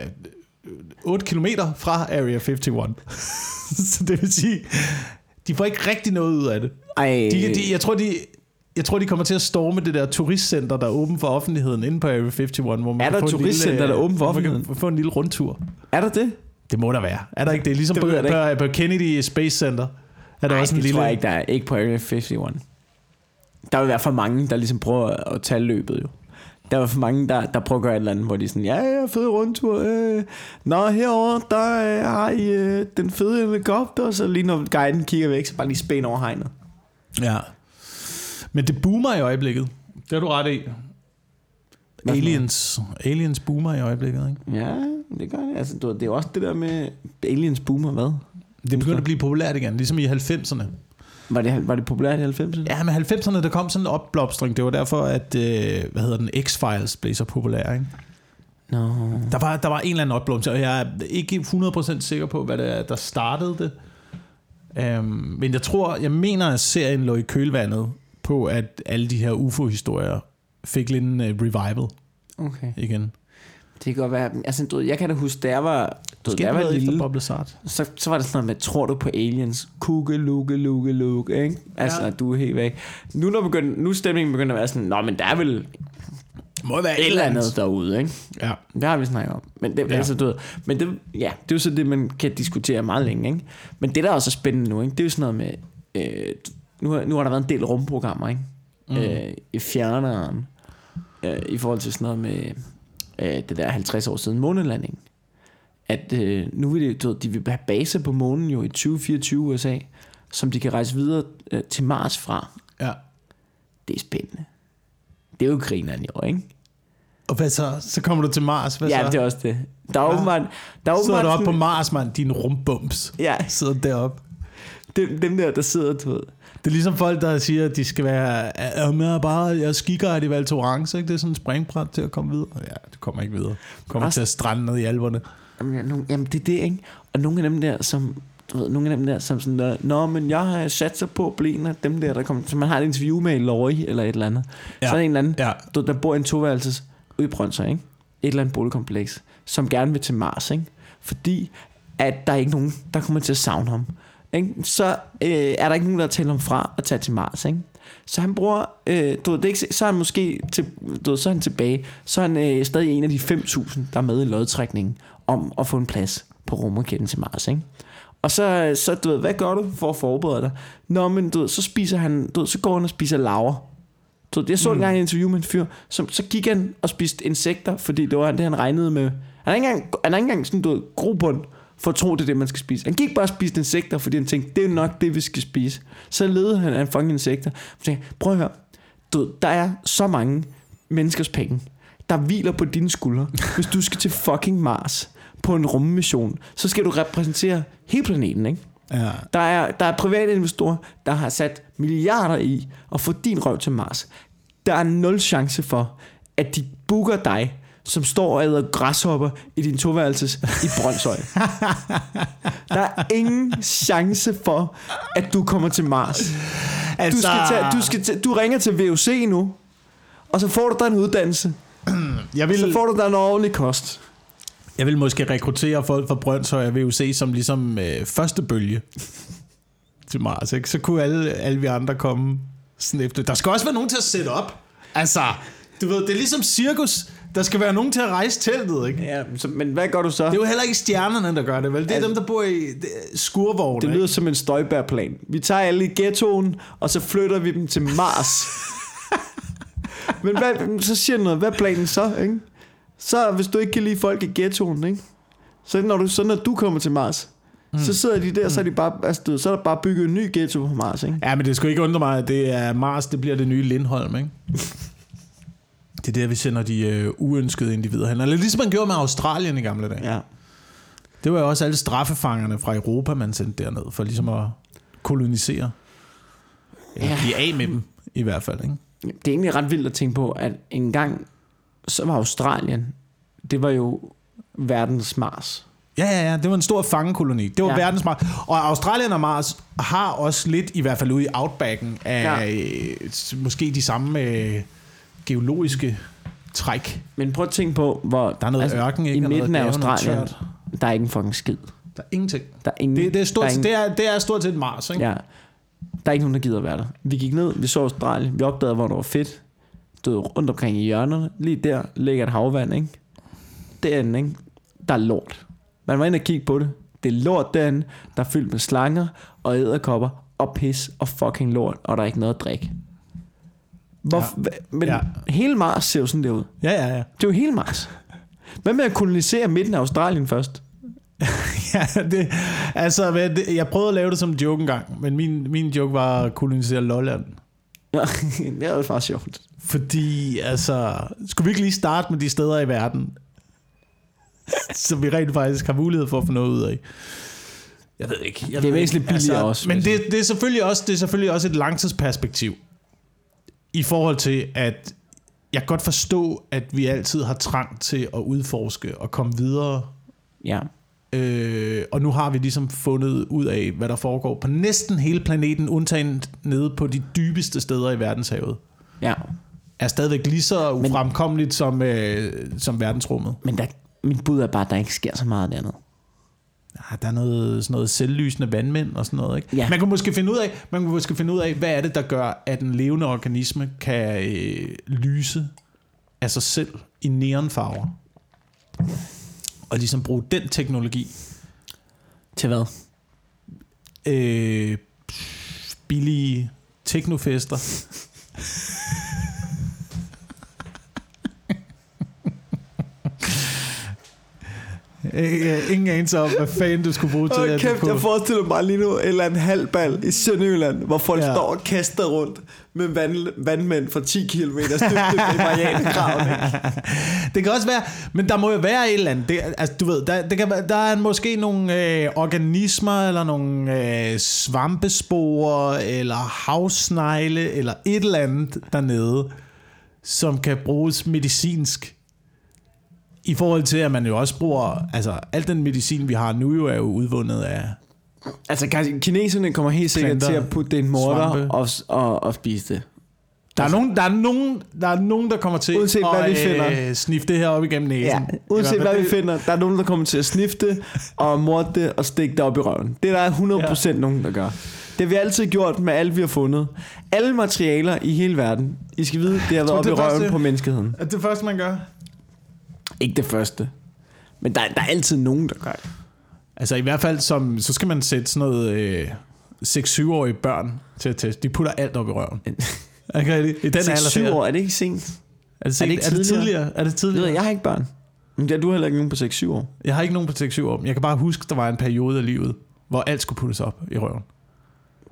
øh, 8 km fra Area 51. [LAUGHS] Så det vil sige, de får ikke rigtig noget ud af det. Ej, De, de, jeg tror, de... Jeg tror, de kommer til at storme det der turistcenter, der er åben for offentligheden inde på Area 51, hvor man Er der et en turistcenter, lille, der er åben for hvor man kan offentligheden? Få en lille rundtur. er der det? Det må der være. Er der ikke det? Ligesom Det på, på, på Kennedy Space Center. Er der Nej, også en det lille... tror jeg ikke, der er. Ikke på Area 51. Der vil være for mange, der ligesom prøver at tage løbet, jo. Der var for mange, der, der prøver at gøre et eller andet, hvor de er sådan, ja, ja, fed rundtur. Øh. Nå, herover der øh, har I øh, den fede helikopter, og så lige når guiden kigger væk, så bare lige spænd over hegnet. Ja. Men det boomer i øjeblikket. Det har du ret i. Hvad Aliens, aliens boomer i øjeblikket, ikke? Ja, det gør det. Altså, det er også det der med Aliens Boomer, hvad? Det begynder at blive populært igen, ligesom i 90'erne. Var det, var det populært i 90'erne? Ja, men 90'erne, der kom sådan en opblomstring. Det var derfor, at, øh, hvad hedder den, X-Files blev så populær, ikke? Nå. Der var, der var en eller anden opblomstring, og jeg er ikke 100% sikker på, hvad det er, der startede det. Um, men jeg tror, jeg mener, at serien lå i kølvandet på, at alle de her UFO-historier fik lidt en uh, revival Okay. igen. Det kan godt være. Altså, du jeg kan da huske, da jeg var, du da jeg var lille, Bob Lazar. så, så var det sådan noget med, tror du på aliens? Kukke, lukke, lukke, lukke, ikke? Altså, Ja. du er helt væk. Nu, når begynd, nu stemningen begyndt at være sådan, nå, men der er vel Må være et eller andet derude, ikke? Ja. Det har vi snakket om. Men det, Ja. altså, du ved, men det, ja, det er jo så det, man kan diskutere meget længe, ikke? Men det, der er også spændende nu, ikke? det er jo sådan noget med, øh, nu, har- nu har der været en del rumprogrammer, ikke? Mm. Øh, I fjerneren, øh, i forhold til sådan noget med øh, det der 50 år siden månelanding. At øh, nu vil de, de vil have base på månen jo i 2024 USA, som de kan rejse videre øh, til Mars fra. ja. Det er spændende. Det er jo grineren jo, ikke? Og hvad så? Så kommer du til Mars. Hvad Ja, så? det er også det. Der er Ja. åbenbart... Der er Sidder du oppe på Mars, mand, din rumbums. Ja, Sidder deroppe. dem, dem der, der sidder, du ved. Det er ligesom folk, der siger, at de skal være... Er bare... Jeg er skiguide i Val Thorens, ikke? Det er sådan en springbræt til at komme videre. Ja, du kommer ikke videre. Du kommer Også- til at strande ned i alberne. Jamen, jamen, det er det, ikke? Og nogle af dem der, som... Du ved, nogle af dem der, som sådan der, Nå, men jeg har sat sig på at blive en af dem der, der kommer... Så man har et interview med Lori eller et eller andet. Ja. Ja. Så er der en eller anden, Ja. du, der bor i en toværelses ude i Brøndshøj, ikke? et eller andet boligkompleks, som gerne vil til Mars, ikke? fordi at der er ikke nogen, der kommer til at savne ham. Ikke? Så øh, er der ikke nogen, der taler om fra at tage til Mars. Ikke? Så han bruger, øh, du ved, det er ikke, så er han måske til, du ved, så er han tilbage, så er han øh, stadig en af de 5.000, der er med i lodtrækningen om at få en plads på rumraketten til Mars. Ikke? Og så, så du ved, hvad gør du for at forberede dig? Nå, men du ved, så spiser han, du ved, så går han og spiser laver. Ved, jeg så mm. engang en interview med en fyr, som, så gik han og spiste insekter, fordi det var det, han regnede med. Han har ikke engang, han har ikke engang sådan, du ved, grobund for at tro, det er det, man skal spise. Han gik bare og spiste insekter, fordi han tænkte, det er nok det, vi skal spise. Så levede han af en fucking insekter. Jeg tænkte, prøv at høre, du der er så mange menneskers penge, der hviler på dine skuldre, hvis du skal til fucking Mars på en rummission, så skal du repræsentere hele planeten, ikke? Ja. Der er, der er private investorer, der har sat milliarder i at få din røv til Mars. Der er nul chance for, at de booker dig, som står og æder græshopper i din toværelses i Brøndshøj. [LAUGHS] Der er ingen chance for, at du kommer til Mars. Altså, Du, skal tage, du, skal tage, du ringer til VUC nu, og så får du dig en uddannelse. jeg, vil, Så får du dig en ordentlig kost. jeg vil måske rekruttere folk fra Brøndshøj og VUC som ligesom øh, første bølge til Mars. Ikke? Så kunne alle, alle vi andre komme sådan efter. Der skal også være nogen til at sætte op. Altså, du ved, det er ligesom cirkus. Der skal være nogen til at rejse teltet, ikke? Ja, så, men hvad gør du så? Det er jo heller ikke stjernerne, der gør det, vel? Det er Altså- dem, der bor i skurvogne. Det lyder som en støjbærplan. Vi tager alle i ghettoen, og så flytter vi dem til Mars. [LAUGHS] Men hvad, så siger noget, hvad er planen så, ikke? Så hvis du ikke kan lide folk i ghettoen, ikke? Så når du, så når du kommer til Mars, mm. så sidder de der, så er, de bare, altså, du, så er der bare bygget en ny ghetto på Mars, ikke? Ja, men det skulle ikke undre mig, at det er Mars, det bliver det nye Lindholm, ikke? [LAUGHS] Det er der, vi sender de øh, uønskede individer hen. Eller ligesom man gjorde med Australien i gamle dage. Ja. Det var jo også alle straffefangerne fra Europa, man sendte derned, for ligesom at kolonisere. Eller Ja. blive af med dem, i hvert fald, ikke? Det er egentlig ret vildt at tænke på, at en gang, så var Australien, det var jo verdens Mars. Ja, ja, ja. Det var en stor fangekoloni. Det var Ja. verdens Mars. Og Australien og Mars har også lidt, i hvert fald ude i outbacken, af ja. måske de samme øh, geologiske træk. Men prøv at tænke på, hvor... Der er noget ørken, ikke? I Og noget midten af Australien, der er ikke en fucking skid. Der er ingenting. Der er ingen, Det, det, er stort, der er ingen, det, er, det er stort set Mars, ikke? Ja. Der er ikke nogen, der gider at være der. Vi gik ned, vi så Australien, vi opdagede, hvor det var fedt. Ved, rundt omkring i hjørnerne. Lige der ligger et havvand, ikke? Derinde, ikke? Der er lort. Man var inde og kigge på det. Det er lort derinde, der er fyldt med slanger og æderkopper og pis og fucking lort, og der er ikke noget at drikke. Hvor, ja. Men ja. Hele Mars ser jo sådan der ud. Ja, ja, ja. Det er jo hele Mars. Hvad med at kolonisere midten af Australien først? [LAUGHS] ja det, altså, det, jeg prøvede at lave det som joke engang, men min, min joke var at kolonisere Lolland. Ja, [LAUGHS] det er jo faktisk sjovt. Fordi, altså, skulle vi ikke lige starte med de steder i verden, [LAUGHS] som vi rent faktisk har mulighed for at få noget ud af? Jeg ved ikke. Jeg Det er væsentligt ikke. Altså, billigere også, Men det, det, er selvfølgelig også, det er selvfølgelig også et langtidsperspektiv. I forhold til, at jeg kan godt forstå, at vi altid har trang til at udforske og komme videre Ja. Øh, og nu har vi ligesom fundet ud af, hvad der foregår på næsten hele planeten, undtagen nede på de dybeste steder i verdenshavet. Ja. Er stadigvæk lige så Men- ufremkommeligt som, øh, som verdensrummet. Men der, mit bud er bare, at der ikke sker så meget dernede. Ja, der er noget, sådan noget selvlysende vandmænd og sådan noget. Ikke? Ja. Man kan måske finde ud af, man kan måske finde ud af, hvad er det, der gør, at en levende organisme kan øh, lyse af sig selv i neonfarver. Og ligesom bruge den teknologi Til hvad? øh, billige teknofester. Ingen anelse om, hvad fanden du skulle bruge til det. kæft, jeg forestiller mig lige nu en eller anden halvbal i Sønderjylland, hvor folk ja. Står og kaster rundt med vand, vandmænd fra 10 km dybde i Marianegraven. [LAUGHS] Det kan også være, men der må jo være et eller andet. Det, altså, du ved, der, det kan, der er måske nogle øh, organismer, eller nogle øh, svampesporer, eller havsnegle, eller et eller andet dernede, som kan bruges medicinsk. I forhold til, at man jo også bruger, altså al den medicin, vi har nu, jo er jo udvundet af, Altså, kineserne kommer helt sikkert Planter, til at putte det i en morter og, og, og spise det. Der er, nogen, der, er nogen, der er nogen, der kommer til Uanset hvad at vi finder. øh, sniffe det her op igennem næsen. Ja, uanset hvad vi finder, der er nogen, der kommer til at snifte og morde det og stikke det op i røven. Det er der 100% ja. nogen, der gør. Det har vi altid gjort med alt, vi har fundet. Alle materialer i hele verden. I skal vide, det har været op i røven første- på menneskeheden. Er det første, man gør? Ikke det første. Men der, der er altid nogen, der gør det. Altså i hvert fald, som, så skal man sætte sådan noget øh, 6-7-årige børn til at teste. De putter alt op i røven. Okay, i den alder 6-7 der. år, er det ikke sent? Er det, Er det ikke er det tidligere? Er det tidligere? jeg, jeg har ikke børn. Men det har du heller ikke nogen på 6-7 år. Jeg har ikke nogen på 6-7 år. Jeg kan bare huske, der var en periode af livet, hvor alt skulle puttes op i røven.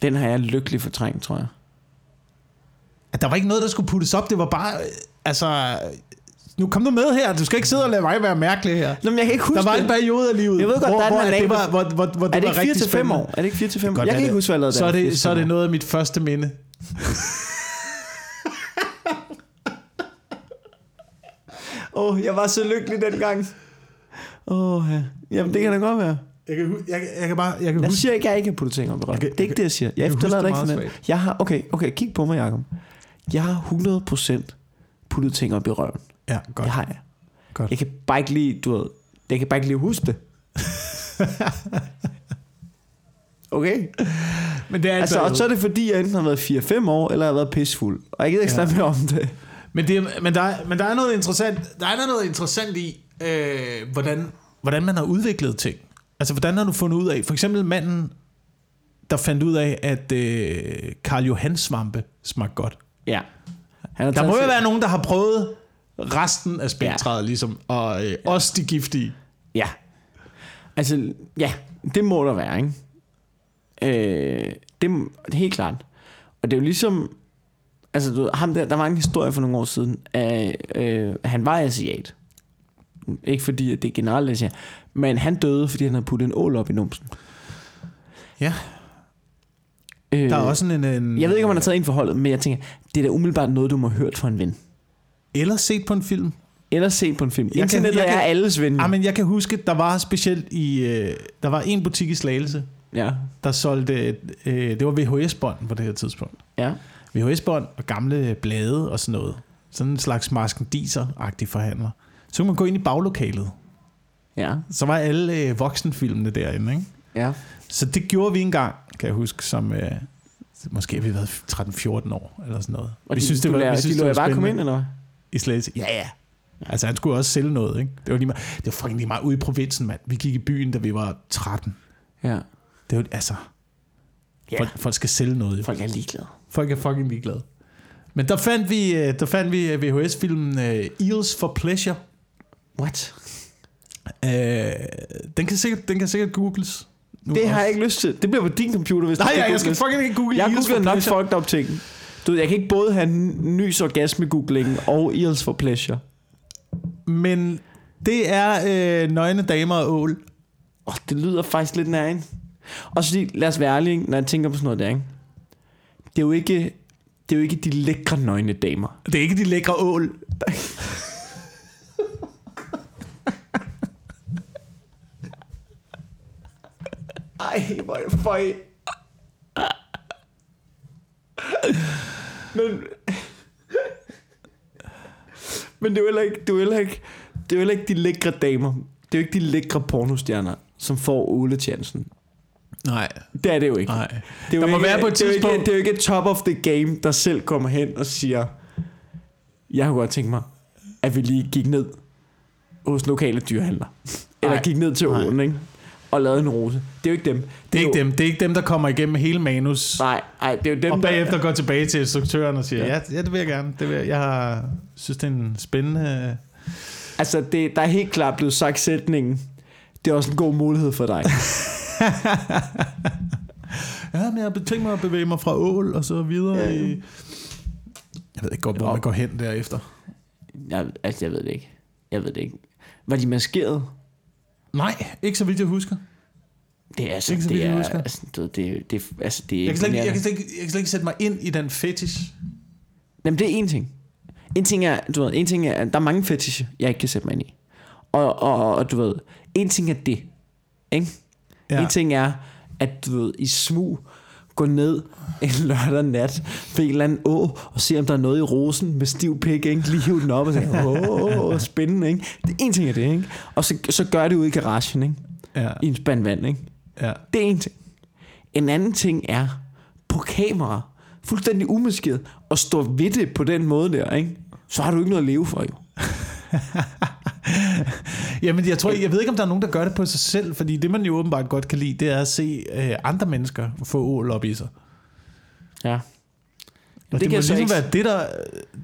Den har jeg lykkelig fortrængt, tror jeg. At der var ikke noget, der skulle puttes op. Det var bare... øh, Altså... Nu kom du med her. Du skal ikke sidde og lade mig være mærkelig her. Nå, men jeg kan ikke huske Der var det. en periode af livet, Jeg ved godt, hvor, der er hvor, det var, hvor, hvor, hvor det Er det var ikke 4 rigtig til 5 spændende. år? Er det ikke 4 til 5 år? Godt, Jeg kan ikke det. huske, hvad jeg så er, det, så er det noget af mit første minde. [LAUGHS] Åh, oh, jeg var så lykkelig dengang. Åh, oh, ja. Jamen, det kan da godt være. Jeg kan, jeg, kan- jeg kan bare... Jeg kan Jeg huske, siger ikke, at jeg ikke har puttet ting op i røven. kan- Det er ikke det, jeg siger. Jeg jeg kan efterlader dig ikke det for den. Jeg har, okay, okay, kig på mig, Jacob. Jeg har 100% puttet ting op i røven. Ja, godt. Det har jeg. Godt. Jeg kan bare ikke lige, du ved, jeg kan bare ikke lige huske det. [LAUGHS] okay? Men det er Altså, og så er det fordi, jeg enten har været 4-5 år, eller jeg har været pissfuld. Og jeg gider ikke Ja. snakke mere om det. Men, det, men, der, er- men der er noget interessant, der er noget interessant i, øh, hvordan, hvordan man har udviklet ting. Altså, hvordan har du fundet ud af, for eksempel manden, der fandt ud af, at øh, Karl Johans svampe smagte godt. Ja. Han Der må jo være nogen, der har prøvet resten af spektret, ja. ligesom, og øh, også de giftige. Ja. Altså, ja, det må der være, ikke? Øh, det, er helt klart. Og det er jo ligesom... Altså, du ham der, der var en historie for nogle år siden, af, øh, han var asiat. Ikke fordi, at det er generelt asiat. Men han døde, fordi han havde puttet en ål op i numsen. Ja. Øh, Der er også en, en... Jeg ved ikke, om han har taget en forholdet, men jeg tænker, det er da umiddelbart noget, du må have hørt fra en ven. Eller set på en film. Eller set på en film. Jeg kan- Internettet jeg kan- er alles ven. Ah, men jeg kan huske, der var specielt i... Øh, der var en butik i Slagelse, Ja, der solgte... Øh, det var VHS-bånd på det her tidspunkt. ja. VHS-bånd og gamle blade og sådan noget. Sådan en slags maskendiser-agtig forhandler. Så kunne man gå ind i baglokalet. Ja, Så var alle øh, voksenfilmene derinde, ikke? ja. Så det gjorde vi engang, kan jeg huske, som... Øh, måske har vi været 13-14 år, eller sådan noget. Og vi de, synes, det var, vi synes, de det lå var bare komme ind, eller? I Slagelse. Ja, ja. Altså, han skulle også sælge noget, ikke? Det var, lige meget, det var fucking lige meget ude i provinsen, mand. Vi gik i byen, da vi var 13. Ja. Det var, altså... Ja. Folk, folk skal sælge noget. Folk er ligeglade. Folk er fucking ligeglade. Men der fandt vi, øh, der fandt vi øh, VHS-filmen uh, Eels for Pleasure. What? Uh, den, kan sikkert, den kan sikkert googles. Nu Det har også. jeg ikke lyst til. Det bliver på din computer, hvis Nej, det ja, jeg skal fucking ikke google Jeg googlet nok fucked up ting. Du ved, jeg kan ikke både have nys orgasme-googling og eels for pleasure. Men det er øh, nøgne damer og ål. Oh, det lyder faktisk lidt nær, ikke? Og så lige, lad os være ærlige, når jeg tænker på sådan noget der, ikke? Det er jo ikke, det er jo ikke de lækre nøgne damer. Det er ikke de lækre ål. Ej, hvor er det. Men... Men det er jo heller ikke, det er heller ikke, det er heller ikke de lækre damer. Det er jo ikke de lækre pornostjerner, som får Ole chancen. Nej, Det er det jo ikke. nej. Det er jo Der må ikke, være på et det er jo ikke, tidspunkt- det er jo ikke top of the game, der selv kommer hen og siger, jeg kunne godt tænke mig, at vi lige gik ned hos lokale dyrhandler. Eller gik ned til åen, ikke? Og lavede en rose. Det er jo ikke dem. Det er jo, ikke dem. Det er ikke dem, der kommer igennem hele manus. Nej, nej, det er jo dem, Og der- bagefter går tilbage til instruktøren og siger, Ja. ja, det vil jeg gerne. Det vil jeg. jeg har, synes, det er en spændende... Altså, det, der er helt klart blevet sagt sætningen. Det er også en god mulighed for dig. [LAUGHS] Ja, men jeg har tænkt mig at bevæge mig fra ål og så videre Ja, i... Jeg ved ikke godt, hvor man går hen derefter. jeg, altså, jeg ved det ikke. Jeg ved det ikke. Var de maskeret? Nej, ikke så vidt jeg husker. Det er altså, Ikke så det vidt jeg er, husker. altså, ved, det, det, altså, det er Jeg kan, slet ikke, jeg, kan slet ikke, jeg kan slet ikke sætte mig ind i den fetish. Jamen, det er en ting. En ting er, du ved, en ting er, der er mange fetische, jeg ikke kan sætte mig ind i. Og, og, og du ved, en ting er det. Ikke? Ja. En ting er, at du ved, i smug gå ned en lørdag nat ved en eller anden å, og se om der er noget i rosen med stiv pik, ikke? lige hive den op og sige, åh, spændende, ikke? Det er en ting af det, ikke? Og så, så gør det ud i garagen, ikke? Ja, I en spand vand, ikke? ja. Det er en ting. En anden ting er på kamera, fuldstændig umaskeret, og stå ved det på den måde der, ikke? Så har du ikke noget at leve for, jo. [LAUGHS] Jamen, jeg tror, jeg ved ikke, om der er nogen, der gør det på sig selv, fordi det, man jo åbenbart godt kan lide, det er at se øh, andre mennesker få ål op i sig. Ja. Og det, det kan må ligesom ikke- være det der,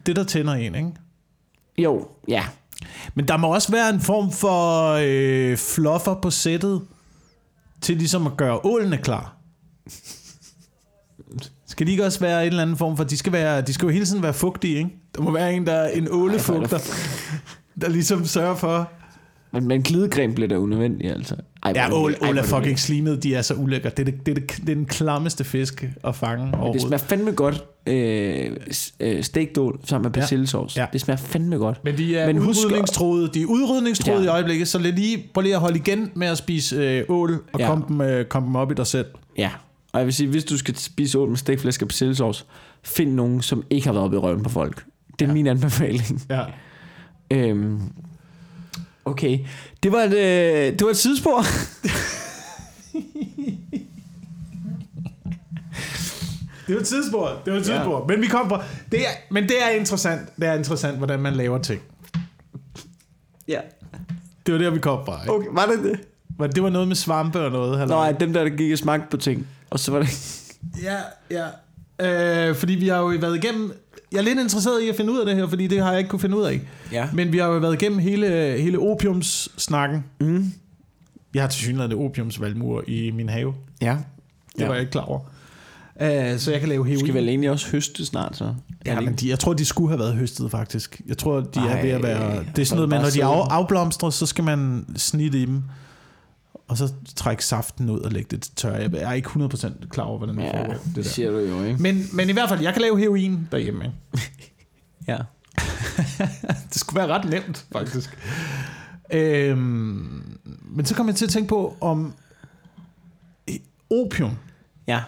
det, der tænder en, ikke? Jo, ja. Men der må også være en form for øh, fluffer på sættet, til ligesom at gøre ålene klar. Skal de ikke også være en eller anden form for... De skal, være, de skal jo hele tiden være fugtige, ikke? Der må være en, der er en ålefugter, der ligesom sørger for... Men, men glidecreme bliver da unødvendig, altså. Ej, Ja, det- ej, det fucking slimet. De er så ulækre. Det er, det, det, er det, det er den klammeste fisk at fange Det overhovedet. smager fandme godt. Øh, øh, stegdål sammen med Ja. persillesauce. Ja. Det smager fandme godt. Men de er Men udrydningstroede. De er udrydningstroede Ja. ja. i øjeblikket, så lad lige, prøv lige at holde igen med at spise øh, ål, og Ja. ja. kom, dem, øh, kom dem op i dig selv. Ja. Og jeg vil sige, hvis du skal spise ål med stegflæsk og persillesauce, find nogen, som ikke har været oppe i røven på folk. Det er ja. min anbefaling. Ja. Øhm, okay. Det var et, øh, det var et sidespor. [LAUGHS] Det var et tidsspor. Det var et tidsspor. Ja. Men vi kom på... Det er, men det er interessant. Det er interessant, hvordan man laver ting. ja. Det var der, vi kom fra. Ikke? Okay, var det det? Men det var noget med svampe og noget. Eller? Nej, dem der, der gik og smagte på ting. Og så var det... Ja, ja. Øh, fordi vi har jo været igennem... Jeg er lidt interesseret i at finde ud af det her, fordi det har jeg ikke kunne finde ud af. Ja. Men vi har jo været igennem hele, hele opiumssnakken. Mm. Jeg har til synligheden opiumsvalmur i min have. Ja. Det Ja. var jeg ikke klar over. Uh, så jeg kan lave heroin. Skal vel egentlig også høste snart, så? Ja, men de, jeg tror, de skulle have været høstet, faktisk. Jeg tror, de Ej, er ved at være... Det er sådan noget med, når de af, afblomstrer, så skal man snitte i dem, og så trække saften ud og lægge det til tørre. Jeg er ikke 100% klar over, hvordan det Ja, foregår. det der. siger du jo, ikke? Men, men i hvert fald, jeg kan lave heroin derhjemme. Ikke? [LAUGHS] Ja. [LAUGHS] Det skulle være ret nemt, faktisk. øhm, men så kom jeg til at tænke på, om opium, Ja.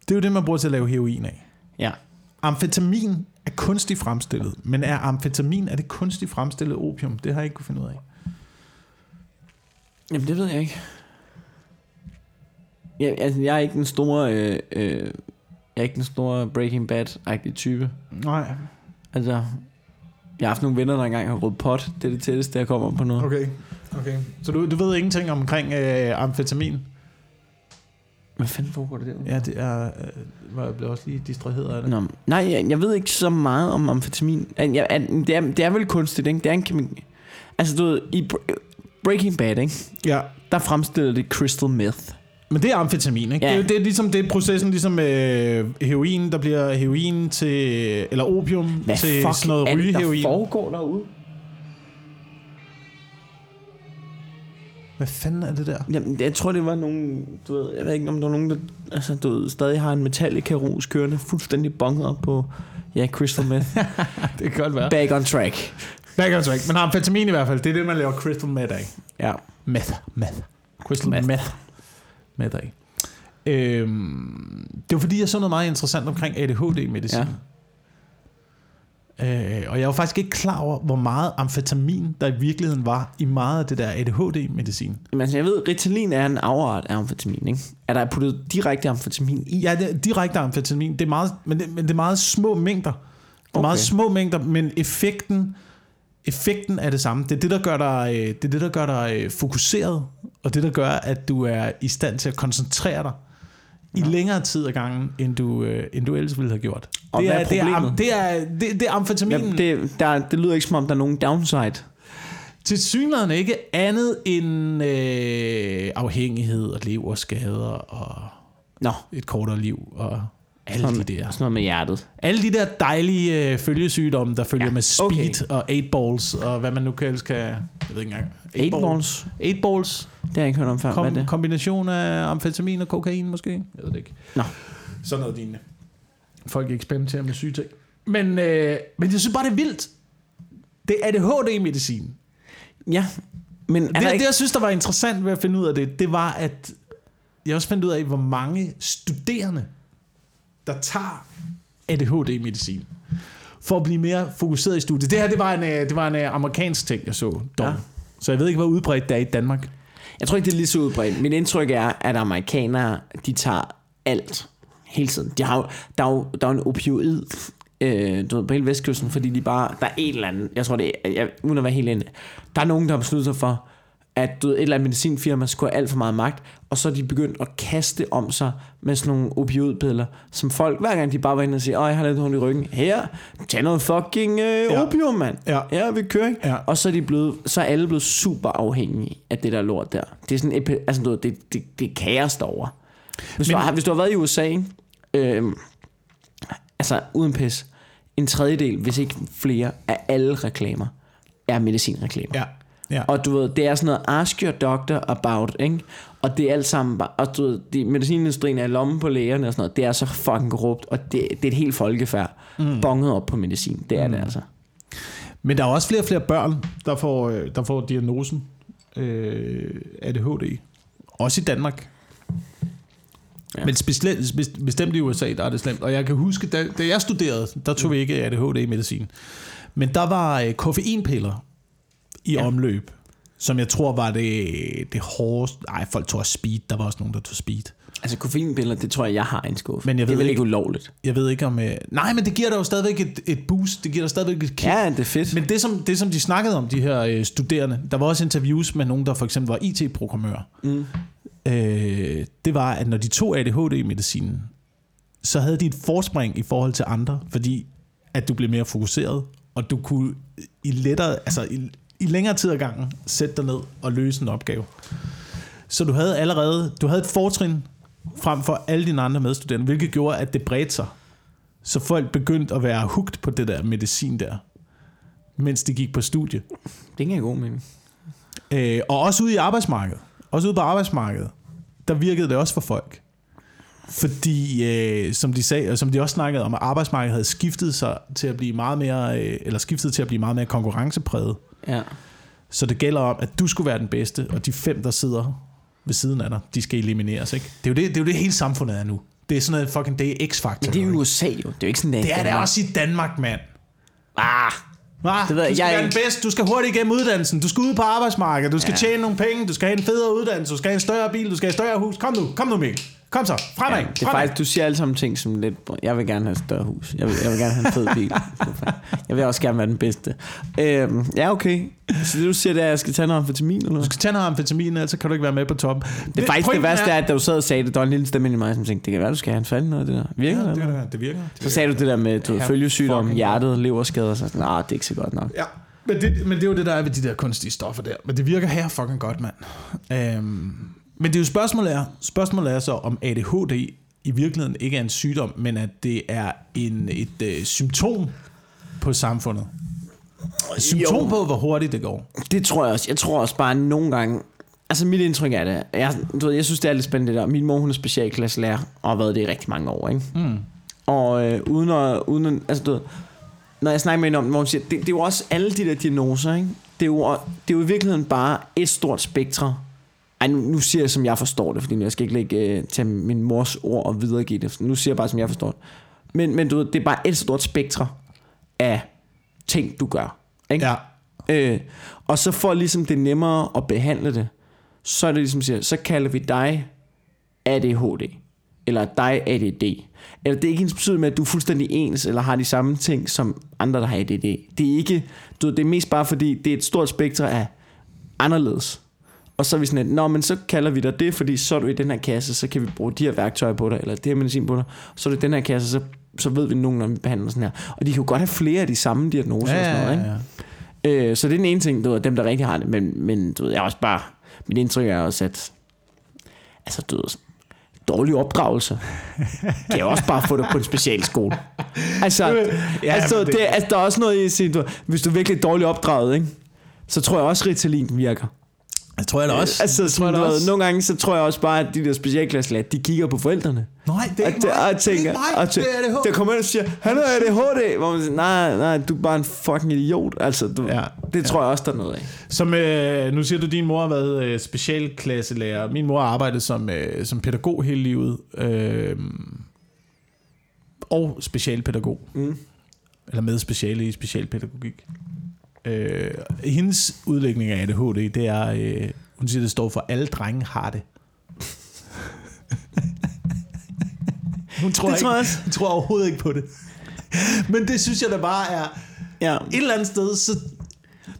det er jo det, man bruger til at lave heroin af. Ja. Amfetamin er kunstigt fremstillet, men er amfetamin, er det kunstigt fremstillet opium? Det har jeg ikke kunne finde ud af. Jamen, det ved jeg ikke. Jeg, altså, jeg er ikke den store... Øh, øh, jeg er ikke den store Breaking Bad-agtige type. Nej. Altså, jeg har haft nogle venner, der engang har rødt pot. Det er det tætteste, jeg kommer på noget. Okay. okay. Så du, du ved ingenting omkring øh, amfetamin? Hvad fanden foregår det der? Ja, det er... Øh, var jeg blev også lige distraheret af det. Nå, nej, jeg, jeg ved ikke så meget om amfetamin. Jeg, jeg, det, er, det er vel kunstigt, ikke? Det er en kemi... Altså, du ved, i Br- Breaking Bad, ikke? Ja. Der fremstiller det crystal meth. Men det er amfetamin, ikke? Ja. Det, er- det er ligesom det er processen, ligesom øh, heroin, der bliver heroin til... Eller opium Hvad til sådan noget er det, der rygeheroin. foregår derude? Hvad fanden er det der? Jamen, jeg tror, det var nogen... Du ved, jeg ved ikke, om der var nogen, der altså, du ved, stadig har en Metallica-rus kørende fuldstændig bonget op på... Ja, crystal meth. [LAUGHS] Det kan godt være. Back on track. Back on track. Men amfetamin i hvert fald, det er det, man laver crystal meth af. Ja. Meth. Meth. Crystal Meth. meth. Meth. meth af. Øhm, det var fordi, jeg så noget meget interessant omkring ADHD-medicin. Ja. Øh, og jeg var faktisk ikke klar over, hvor meget amfetamin, der i virkeligheden var i meget af det der ADHD-medicin. Men altså, jeg ved, Ritalin er en afart af amfetamin, ikke? Er der puttet direkte amfetamin i? Ja, det er direkte amfetamin. Det er meget, men, det, men det er meget små mængder. Det er Okay. meget små mængder, men effekten, effekten er det samme. Det er det, der gør dig, øh, det er det, der gør dig øh, fokuseret, og det, der gør, at du er i stand til at koncentrere dig i længere tid ad gangen, end du, øh, end du ellers ville have gjort. Og det, hvad er det, er, det, er, det, det er amfetaminen. Jamen, det, der, det lyder ikke som om, der er nogen downside. Til synligheden ikke andet end øh, afhængighed og leverskader og Nå, et kortere liv og alle sådan, de der. sådan noget med hjertet. Alle de der dejlige øh, følgesygdomme, der følger Ja, med speed okay. og 8 balls og hvad man nu kan kan... Jeg ved ikke engang. 8 balls, 8 balls. det har jeg ikke hørt om før. Hvad er Kom, det? kombination af amfetamin og kokain måske? Jeg ved det ikke. Nå. Sådan noget lignende. Folk eksperimenterer med syge ting. Men, øh, men jeg synes bare, det er vildt. Det er ADHD-medicin. Ja, men er Det, der det, ikke... jeg synes, der var interessant ved at finde ud af det, det var, at jeg også fandt ud af, hvor mange studerende der tager ADHD-medicin for at blive mere fokuseret i studiet. Det her, det var en, øh, det var en øh, amerikansk ting, jeg så. Dog. Ja. Ja. Så jeg ved ikke, hvor udbredt det er i Danmark. Jeg tror ikke, det er lige så udbredt. Mit indtryk er, at amerikanere, de tager alt hele tiden. De har, jo- der, er jo, der er jo en opioid øh, du ved, på hele vestkysten, fordi de bare, der er en eller anden, jeg tror det er, jeg, uden at være helt inde, der er nogen, der har besluttet sig for, at du ved, et eller andet medicinfirma skulle have alt for meget magt, og så er de begyndt at kaste om sig med sådan nogle opioidpiller, som folk, hver gang de bare var inde og siger, åh, jeg har lidt ondt i ryggen, her, tag noget fucking øh, Ja. opium, mand. Ja. ja, vi kører, ikke? Ja. Og så er, de blevet, så er alle blevet super afhængige af det der lort der. Det er sådan, epi- altså, du ved, det, det, det er kaos derovre. Hvis, Men, du har, hvis du har været i USA, ikke? Øhm, altså uden pis, en tredjedel, hvis ikke flere, af alle reklamer er medicinreklamer. Ja. Ja. Og du ved, det er sådan noget, ask your doctor about, ikke? Og det er alt sammen bare, og du ved, de, medicinindustrien er i lommen på lægerne og sådan noget, det er så fucking korrupt, og det, det er et helt folkefærd, mm. bonget op på medicin, det er mm. det altså. Men der er også flere og flere børn, der får, øh, der får diagnosen øh, ADHD. Også i Danmark. Ja. Men specielt, bestemt i USA, der er det slemt. Og jeg kan huske, da, da jeg studerede, der tog vi ikke ADHD-medicin. Men der var øh, koffeinpiller i Ja. omløb, som jeg tror var det, det hårdeste. Nej, folk tog speed. Der var også nogen, der tog speed. Altså koffeinpiller, det tror jeg, jeg har en skuffe. Men jeg det er ved vel ikke- ikke ulovligt. Jeg ved ikke om... Øh, nej, men det giver dig jo stadigvæk et, et boost. Det giver dig stadigvæk et kick. Ja, det er fedt. Men det som, det, som de snakkede om, de her øh, studerende, der var også interviews med nogen, der for eksempel var IT-programmører. Mm. Øh, det var, at når de tog ADHD-medicinen, så havde de et forspring i forhold til andre, fordi at du blev mere fokuseret, og du kunne i lettere, altså i, i længere tid ad gangen sætte dig ned og løse en opgave. Så du havde allerede, du havde et fortrin frem for alle dine andre medstuderende, hvilket gjorde, at det bredte sig. Så folk begyndte at være hugt på det der medicin der, mens de gik på studie. Det giver god mening. Øh, og også ude i arbejdsmarkedet. Også ude på arbejdsmarkedet. Der virkede det også for folk. Fordi, øh, som de sagde, og som de også snakkede om, at arbejdsmarkedet havde skiftet sig til at blive meget mere, øh, eller skiftet til at blive meget mere konkurrencepræget. Ja. Så det gælder om, at du skulle være den bedste, og de fem, der sidder ved siden af dig, de skal elimineres, ikke? Det er jo det, det, er jo det hele samfundet er nu. Det er sådan noget fucking, det er X-faktor. Men det er jo? USA jo. Det er jo ikke sådan, det er, det er det også i Danmark, mand. Ah, Hva? Det ved jeg- du skal jeg være den ikke- bedste, du skal hurtigt igennem uddannelsen, du skal ud på arbejdsmarkedet, du skal ja. tjene nogle penge, du skal have en federe uddannelse, du skal have en større bil, du skal have et større hus. Kom nu, kom nu Mikkel. Kom så, fremad. ja, det er fremad. faktisk, du siger alle sammen ting som lidt, jeg vil gerne have et større hus. Jeg vil, jeg vil gerne have en fed bil. [LAUGHS] Jeg vil også gerne være den bedste. Øhm, ja, okay. Så det du siger, det er, at jeg skal tage noget amfetamin, eller Du skal tage noget amfetamin, ellers så kan du ikke være med på toppen. Det er faktisk det værste er, at da du sad og sagde det, der var en lille stemme i mig, som tænkte, det kan være, du skal have en fald noget af det der. Virker Ja, det? det, eller? det, det virker. Så sagde du det der med du Ja, følgesygdom, hjertet, leverskader, så sådan, nah, det er ikke så godt nok. Ja, men det, men det er jo det, der er ved de der kunstige stoffer der. Men det virker her fucking godt, mand. Øhm, men det er jo spørgsmålet er, spørgsmålet er så, om ADHD i virkeligheden ikke er en sygdom, men at det er en, et øh, symptom på samfundet. Et symptom Jo. på, hvor hurtigt det går. Det tror jeg også. Jeg tror også bare nogle gange... Altså mit indtryk er det. Jeg, du ved, jeg synes, det er lidt spændende det der. Min mor, hun er specialklasselærer, og har været det i rigtig mange år, ikke? Mm. Og øh, uden at... Uden at altså, du ved, når jeg snakker med hende om det, hvor hun siger, det, det er jo også alle de der diagnoser, ikke? Det er, jo, det er jo i virkeligheden bare et stort spektre. Ej, nu, nu siger jeg, som jeg forstår det, fordi jeg skal ikke lægge øh, til min mors ord og videregive det. Nu siger jeg bare, som jeg forstår det. Men, men du ved, det er bare et stort spektre af ting, du gør. Ikke? Ja. Øh, og så for ligesom det er nemmere at behandle det, så er det ligesom siger, så kalder vi dig ADHD, eller dig ADD. Eller det er ikke ens betydning med, at du er fuldstændig ens, eller har de samme ting som andre, der har ADD. Det er ikke, du ved, det er mest bare fordi, det er et stort spektre af anderledes. Og så er vi sådan lidt, nå, men så kalder vi dig det, fordi så er du i den her kasse, så kan vi bruge de her værktøjer på dig, eller det her medicin på dig. Så er du i den her kasse, så, så ved vi nogen, når vi behandler sådan her. Og de kan jo godt have flere af de samme diagnoser og sådan noget, ikke? ja. Øh, så det er den ene ting, du ved, dem der rigtig har det, men, men du ved, jeg er også bare, mit indtryk er også, at altså, du ved, dårlig opdragelse, det er også bare at få dig på en specialskole. Altså, Ja, ja, altså, det, det- altså, der er også noget i at sige, hvis du er virkelig dårligt opdraget, ikke? så tror jeg også, Ritalin virker. Jeg tror jeg da også. Altså, Det tror jeg sådan, da ved, også. nogle gange, så tror jeg også bare, at de der specialklasselærer, de kigger på forældrene. Nej, det er ikke mig. og Det er tænker, mig. og Det er ADHD. der kommer ind og siger, han er ADHD, hvor man siger, nej, nej, du er bare en fucking idiot. Altså, du, Ja, det tror jeg også, der er noget af. Som, øh, nu siger du, din mor har været øh, specialklasselærer. Min mor har arbejdet som, øh, som pædagog hele livet. Øh, og specialpædagog. Mm. Eller med speciale i specialpædagogik. Øh, hendes udlægning af ADHD, det er, øh, hun siger, det står for, alle drenge har det. [LAUGHS] hun tror, Det ikke, tror jeg hun tror overhovedet ikke på det. Men det synes jeg da bare er, Ja, et eller andet sted, så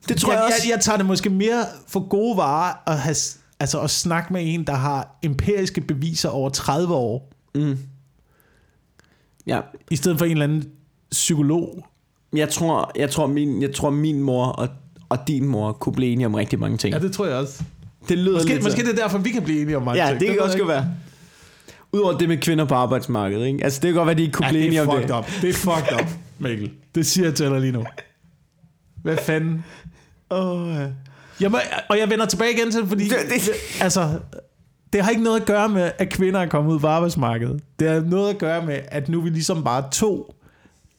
det tror jeg, jeg, også. jeg, jeg tager det måske mere for gode varer at, have, altså at snakke med en, der har empiriske beviser over 30 år, Mm. Ja, i stedet for en eller anden psykolog. Jeg tror, jeg tror, min, jeg tror min mor og, og din mor kunne blive enige om rigtig mange ting. Ja, det tror jeg også. det lyder Måske, lidt måske det er derfor, vi kan blive enige om mange Ja, ting. det kan ved også være. Udover det med kvinder på arbejdsmarkedet, ikke? Altså, det kan godt være, at de ikke kunne Ja, blive det enige om det. up. Det er fucked up, Mikkel. Det siger jeg til dig lige nu. Hvad fanden? Oh, ja. Jeg må, og jeg vender tilbage igen til det, fordi... Det- det- Altså, det har ikke noget at gøre med, at kvinder er kommet ud på arbejdsmarkedet. Det har noget at gøre med, at nu er vi ligesom bare to,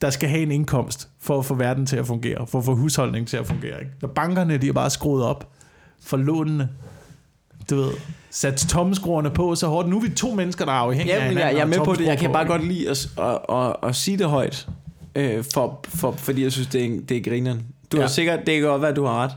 der skal have en indkomst for at få verden til at fungere, for at få husholdningen til at fungere. Ikke? Når bankerne de er bare skruet op for lånene, du ved, sat tommeskruerne på så hårdt. Nu er vi to mennesker, der er afhængige af Ja, men hinanden. jeg, jeg er med på det. Jeg kan bare ikke? godt lide at, at, at, at sige det højt, øh, for, for, fordi jeg synes, det er, det er grineren. Du Ja. har sikkert, det kan godt være, at du har ret.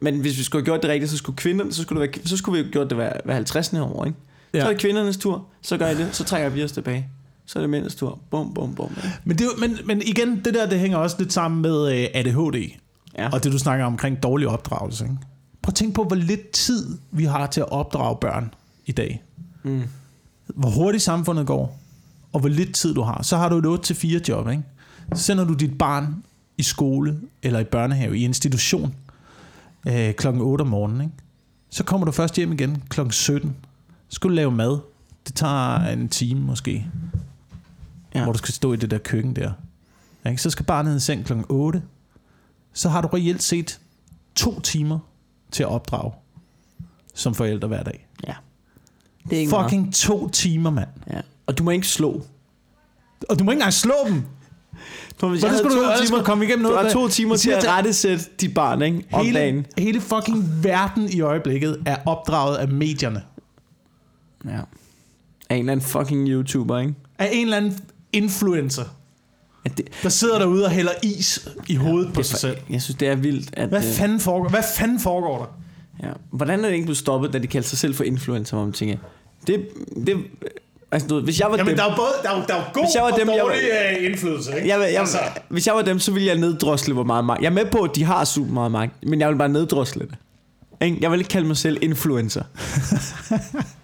Men hvis vi skulle have gjort det rigtigt, så skulle kvinderne, så skulle, det være, så skulle vi have gjort det hver, hver 50. år, ikke? Ja. Så er det kvindernes tur, så gør jeg det, så trækker vi os tilbage. Så er det mændenes tur. Bum, bum, bum. Men, det, men, men igen, det der, det hænger også lidt sammen med øh, ADHD. Ja. Og det du snakker om omkring dårlig opdragelse. Ikke? Prøv at tænke på, hvor lidt tid vi har til at opdrage børn i dag. Mm. Hvor hurtigt samfundet går, og hvor lidt tid du har. Så har du et 8-4 job. Ikke? Så sender du dit barn i skole, eller i børnehave, i institution, øh, klokken 8 om morgenen. Ikke? Så kommer du først hjem igen klokken 17. Så skal du lave mad. Det tager en time måske, Ja. hvor du skal stå i det der køkken der. Ikke? Så skal barnet i seng klokken 8. Så har du reelt set to timer til at opdrage som forældre hver dag. ja. Det er ikke meget. Fucking to timer, mand. Ja. Og du må ikke slå. Og du må ikke engang slå dem. For hvis Hvordan skulle du ellers skulle komme igennem Du noget? har med- to timer til at rettesætte dit barn, ikke? Om dagen. hele, hele fucking verden i øjeblikket er opdraget af medierne. Ja. Af en eller anden fucking YouTuber, ikke? Af en eller anden influencer, Ja, det, der sidder derude og hælder is i hovedet på det, sig selv. Jeg synes, det er vildt, at... Hvad øh, fanden foregår, hvad fanden foregår der? Ja. Hvordan er det ikke blevet stoppet, da de kaldte sig selv for influencer, man tænker, det, det, altså, du, hvis jeg var Jamen, dem, der er både der er, der er god Hvis jeg var og dem, jeg var- dårlig øh, indflydelse, ikke? jeg, jeg, altså, hvis jeg var dem, så ville jeg neddrosle, hvor meget magt. Jeg er med på, at de har super meget magt, men jeg vil bare neddrosle det. Ikke? Jeg vil ikke kalde mig selv influencer. [LAUGHS]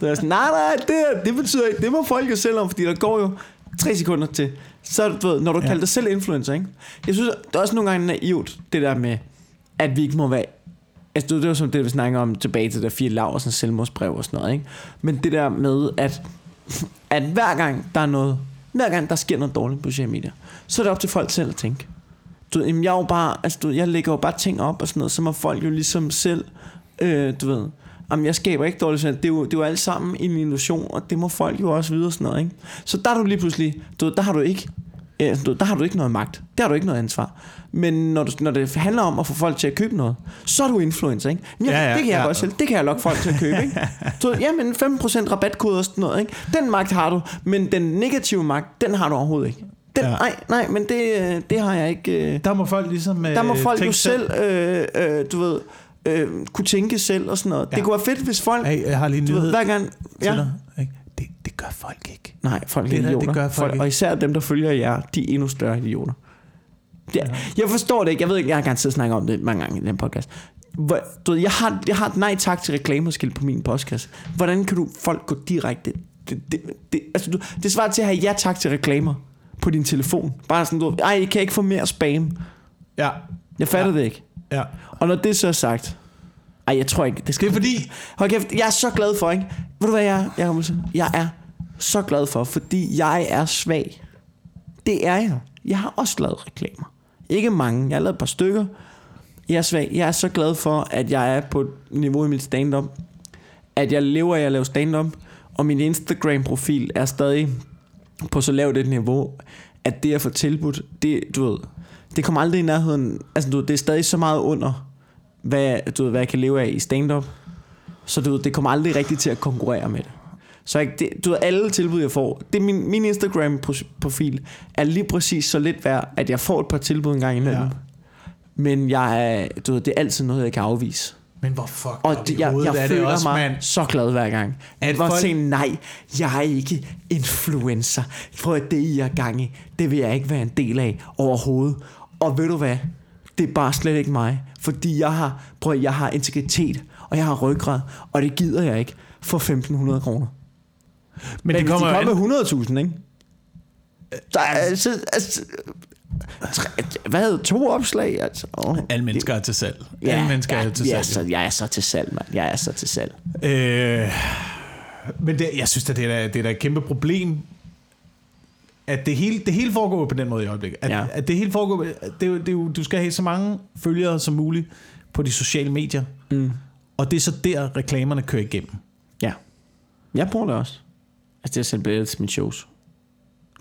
så jeg er sådan, nej, nej, det, det betyder ikke, det må folk jo selv om, fordi der går jo tre sekunder til. Så du ved, når du ja. Kalder dig selv influencer, ikke? Jeg synes, det er også nogle gange naivt, det der med, at vi ikke må være Altså, det var- som det, vi snakker om tilbage til der fire lav og sådan selvmordsbrev og sådan noget, ikke? Men det der med, at, at hver gang der er noget, hver gang der sker noget dårligt på sociale medier, så er det op til folk selv at tænke. Du ved, jamen, jeg er jo bare, altså, du jeg lægger jo bare ting op og sådan noget, så må folk jo ligesom selv, øh, du ved, jamen, jeg skaber ikke dårligt, det er, jo, det er jo alt sammen en illusion, og det må folk jo også vide og sådan noget, ikke? Så der er du lige pludselig, du der har du ikke, øh, der har du ikke noget magt, der har du ikke noget ansvar. Men når, du, når det handler om at få folk til at købe noget, så er du influencer, ikke? Jamen, Ja, ja, det kan jeg ja. godt selv, det kan jeg lokke folk til at købe, ikke? [LAUGHS] Ved, jamen 5% rabatkode og sådan noget, ikke? Den magt har du, men den negative magt, den har du overhovedet ikke. Den, Ja. Nej, nej, men det, øh, det har jeg ikke... øh, der må folk ligesom øh, Der må folk jo selv, øh, øh, du ved, øh, kunne tænke selv og sådan noget. Ja. Det kunne være fedt, hvis folk... Hey, jeg har lige en Du ved, nyhed hver gang... Ja. dig. Ikke? Det, det gør folk ikke. Nej, folk er Det der, det idioter. gør folk ikke. Og især dem, der følger jer, de er endnu større idioter. Ja. Jeg forstår det ikke. Jeg ved ikke, jeg har garanteret snakket om det mange gange i den podcast. Hvor, du ved, jeg, har, jeg har et nej tak til reklamerskilt på min podcast. Hvordan kan du folk gå direkte? Det, det, det, altså, du, det svarer til at have ja tak til reklamer på din telefon. Bare sådan, du, ej, I kan ikke få mere spam. Ja. Jeg fatter Ja. det ikke. Ja. Og når det så er sagt, ej, jeg tror ikke, det skal... Det er fordi, Hold kæft, jeg er så glad for, ikke? Ved du hvad jeg er, Olsen? Jeg er så glad for, fordi jeg er svag. Det er jeg. Jeg har også lavet reklamer. Ikke mange. Jeg har lavet et par stykker. Jeg er svag. Jeg er så glad for, at jeg er på et niveau i mit stand-up. At jeg lever af at lave stand-up. Og min Instagram-profil er stadig på så lavt et niveau, at det jeg får tilbudt, det, du ved, det kommer aldrig i nærheden. Altså, du det er stadig så meget under, hvad, du ved, hvad jeg kan leve af i stand-up. Så du det kommer aldrig rigtigt til at konkurrere med det. Så jeg, det, du ved, alle tilbud, jeg får, det er min, min Instagram-profil, er lige præcis så lidt værd, at jeg får et par tilbud en gang imellem. Ja. Men jeg, er- du ved, det er altid noget, jeg kan afvise. Men hvor fuck Og det, jeg, jeg er føler også, mig mand. så glad hver gang. At hvor folk- folk... tænke, nej, jeg er ikke influencer. At det, I er gang i, det vil jeg ikke være en del af overhovedet. Og ved du hvad? Det er bare slet ikke mig. Fordi jeg har, prøv jeg har integritet, og jeg har ryggrad, og det gider jeg ikke for 1.500 kroner. Men Men det kommer de kommer med 100.000, ikke? Der er, altså, altså, tre, hvad, to opslag? Altså, oh, Alle mennesker er til salg. Alle mennesker er til ja, salg. så, jeg er så til salg, mand. Jeg er så til salg. Øh, men det, jeg synes, at det er, det er et kæmpe problem, at det hele, det hele foregår på den måde i øjeblikket. At, ja. At det hele foregår, det er, jo, det er jo, du skal have så mange følgere som muligt på de sociale medier, Mm. og det er så der, reklamerne kører igennem. Ja. Jeg bruger det også. Altså det at sælge billetter til mine shows.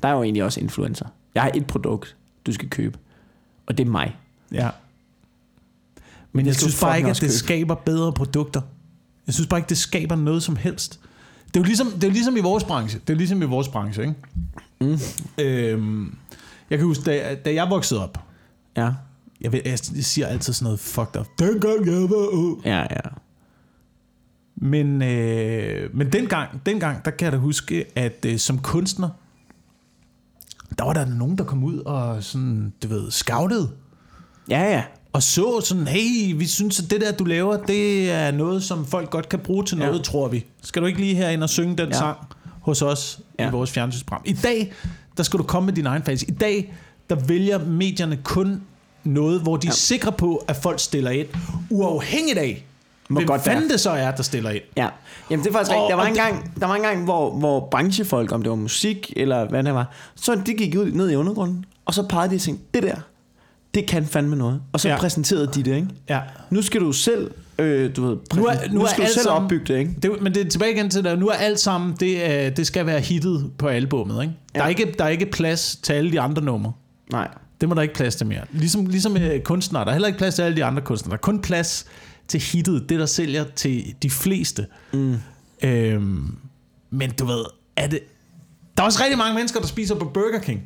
Der er jo egentlig også influencer. Jeg har et produkt, du skal købe. Og det er mig. Ja. Men det jeg du synes bare ikke, at det købe. skaber bedre produkter. Jeg synes bare ikke, det skaber noget som helst. Det er jo ligesom, det er jo ligesom i vores branche. Det er jo ligesom i vores branche, ikke? Mm. Øhm, jeg kan huske, da, da jeg voksede op, Ja. jeg, ved, jeg siger altid sådan noget fucked up. Dengang jeg var ung. Ja, ja. Men, øh, men dengang, dengang, der kan jeg da huske, at øh, som kunstner, der var der nogen, der kom ud og sådan, du ved, scoutede. Ja, ja. Og så sådan, hey, vi synes, at det der, du laver, det er noget, som folk godt kan bruge til Ja. noget, tror vi. Skal du ikke lige herind og synge den ja. Ja. sang hos os ja. i Ja. vores fjernsynsprogram? I dag, der skal du komme med din egen fans. I dag, der vælger medierne kun noget, hvor de ja. er Ja. sikre på, at folk stiller ind, uafhængigt af, Må hvem godt fanden være. det så er, der stiller ind. Ja, jamen det er faktisk Og- rigtigt. Der var, en det- gang, der var en gang, hvor, hvor branchefolk, om det var musik eller hvad det var, så de gik ud ned i undergrunden, og så pegede de og tænkte, det der, det kan fandme noget. Og så Ja. præsenterede de det, ikke? Ja. Nu skal du selv, øh, du ved, Nu er- nu nu er skal du alt selv sammen- opbygge det, ikke? Det, men det er tilbage igen til det. Nu er alt sammen, det, er, det skal være hittet på albummet. Ikke? Ja. Der, er ikke, der er ikke plads til alle de andre numre. Nej. Det må der ikke plads til mere. Ligesom, ligesom med kunstnere, der er heller ikke plads til alle de andre kunstnere. Der er kun plads til hittet, det der sælger til de fleste. Mm. Øhm, men du ved, er det... Der er også rigtig mange mennesker, der spiser på Burger King.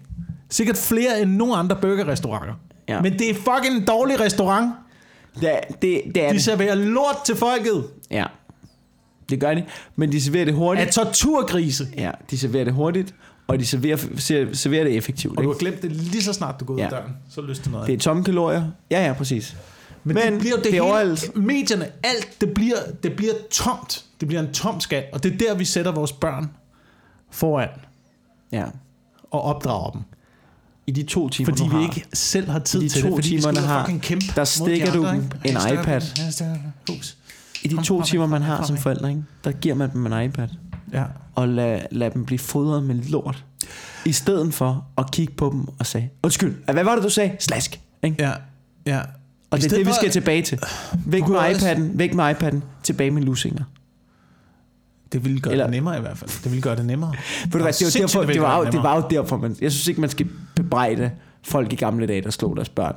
Sikkert flere end nogen andre burgerrestauranter. Ja. Men det er fucking en dårlig restaurant. Det, det, det er De det. serverer lort til folket. Ja. Det gør de. Men de serverer det hurtigt. Af torturgrise. Ja, de serverer det hurtigt, og de serverer, ser- serverer det effektivt. Og du har glemt det lige så snart du går ud af Ja. døren. Så lyst til noget Det er tomme kalorier. Ja, ja, præcis. Men, Men det bliver det, det hele, overalt. medierne, alt, det bliver, det bliver tomt. Det bliver en tom skal, og det er der, vi sætter vores børn foran Ja. og opdrager dem. I de to timer, Fordi vi har, ikke selv har tid I de til to det. Fordi timer, har- kæmpe der mod de stikker andre, du ikke? en iPad. hus. I de Kom to timer, man har som forældre, ikke? der giver man dem en iPad, Ja. og lad, lad dem blive fodret med lort, i stedet for at kigge på dem og sige, undskyld, hvad var det, du sagde? Slask. Ikke? Ja. ja. Og I det er det, vi skal tilbage til. Væk med iPad'en, væk med iPad'en, tilbage med lusinger. Det ville gøre Eller- det nemmere i hvert fald. Det ville gøre det nemmere. Ved du hvad, det, var derfor, det ville det, var, jo, det var jo derfor, man, jeg synes ikke, man skal bebrejde folk i gamle dage, der slog deres børn.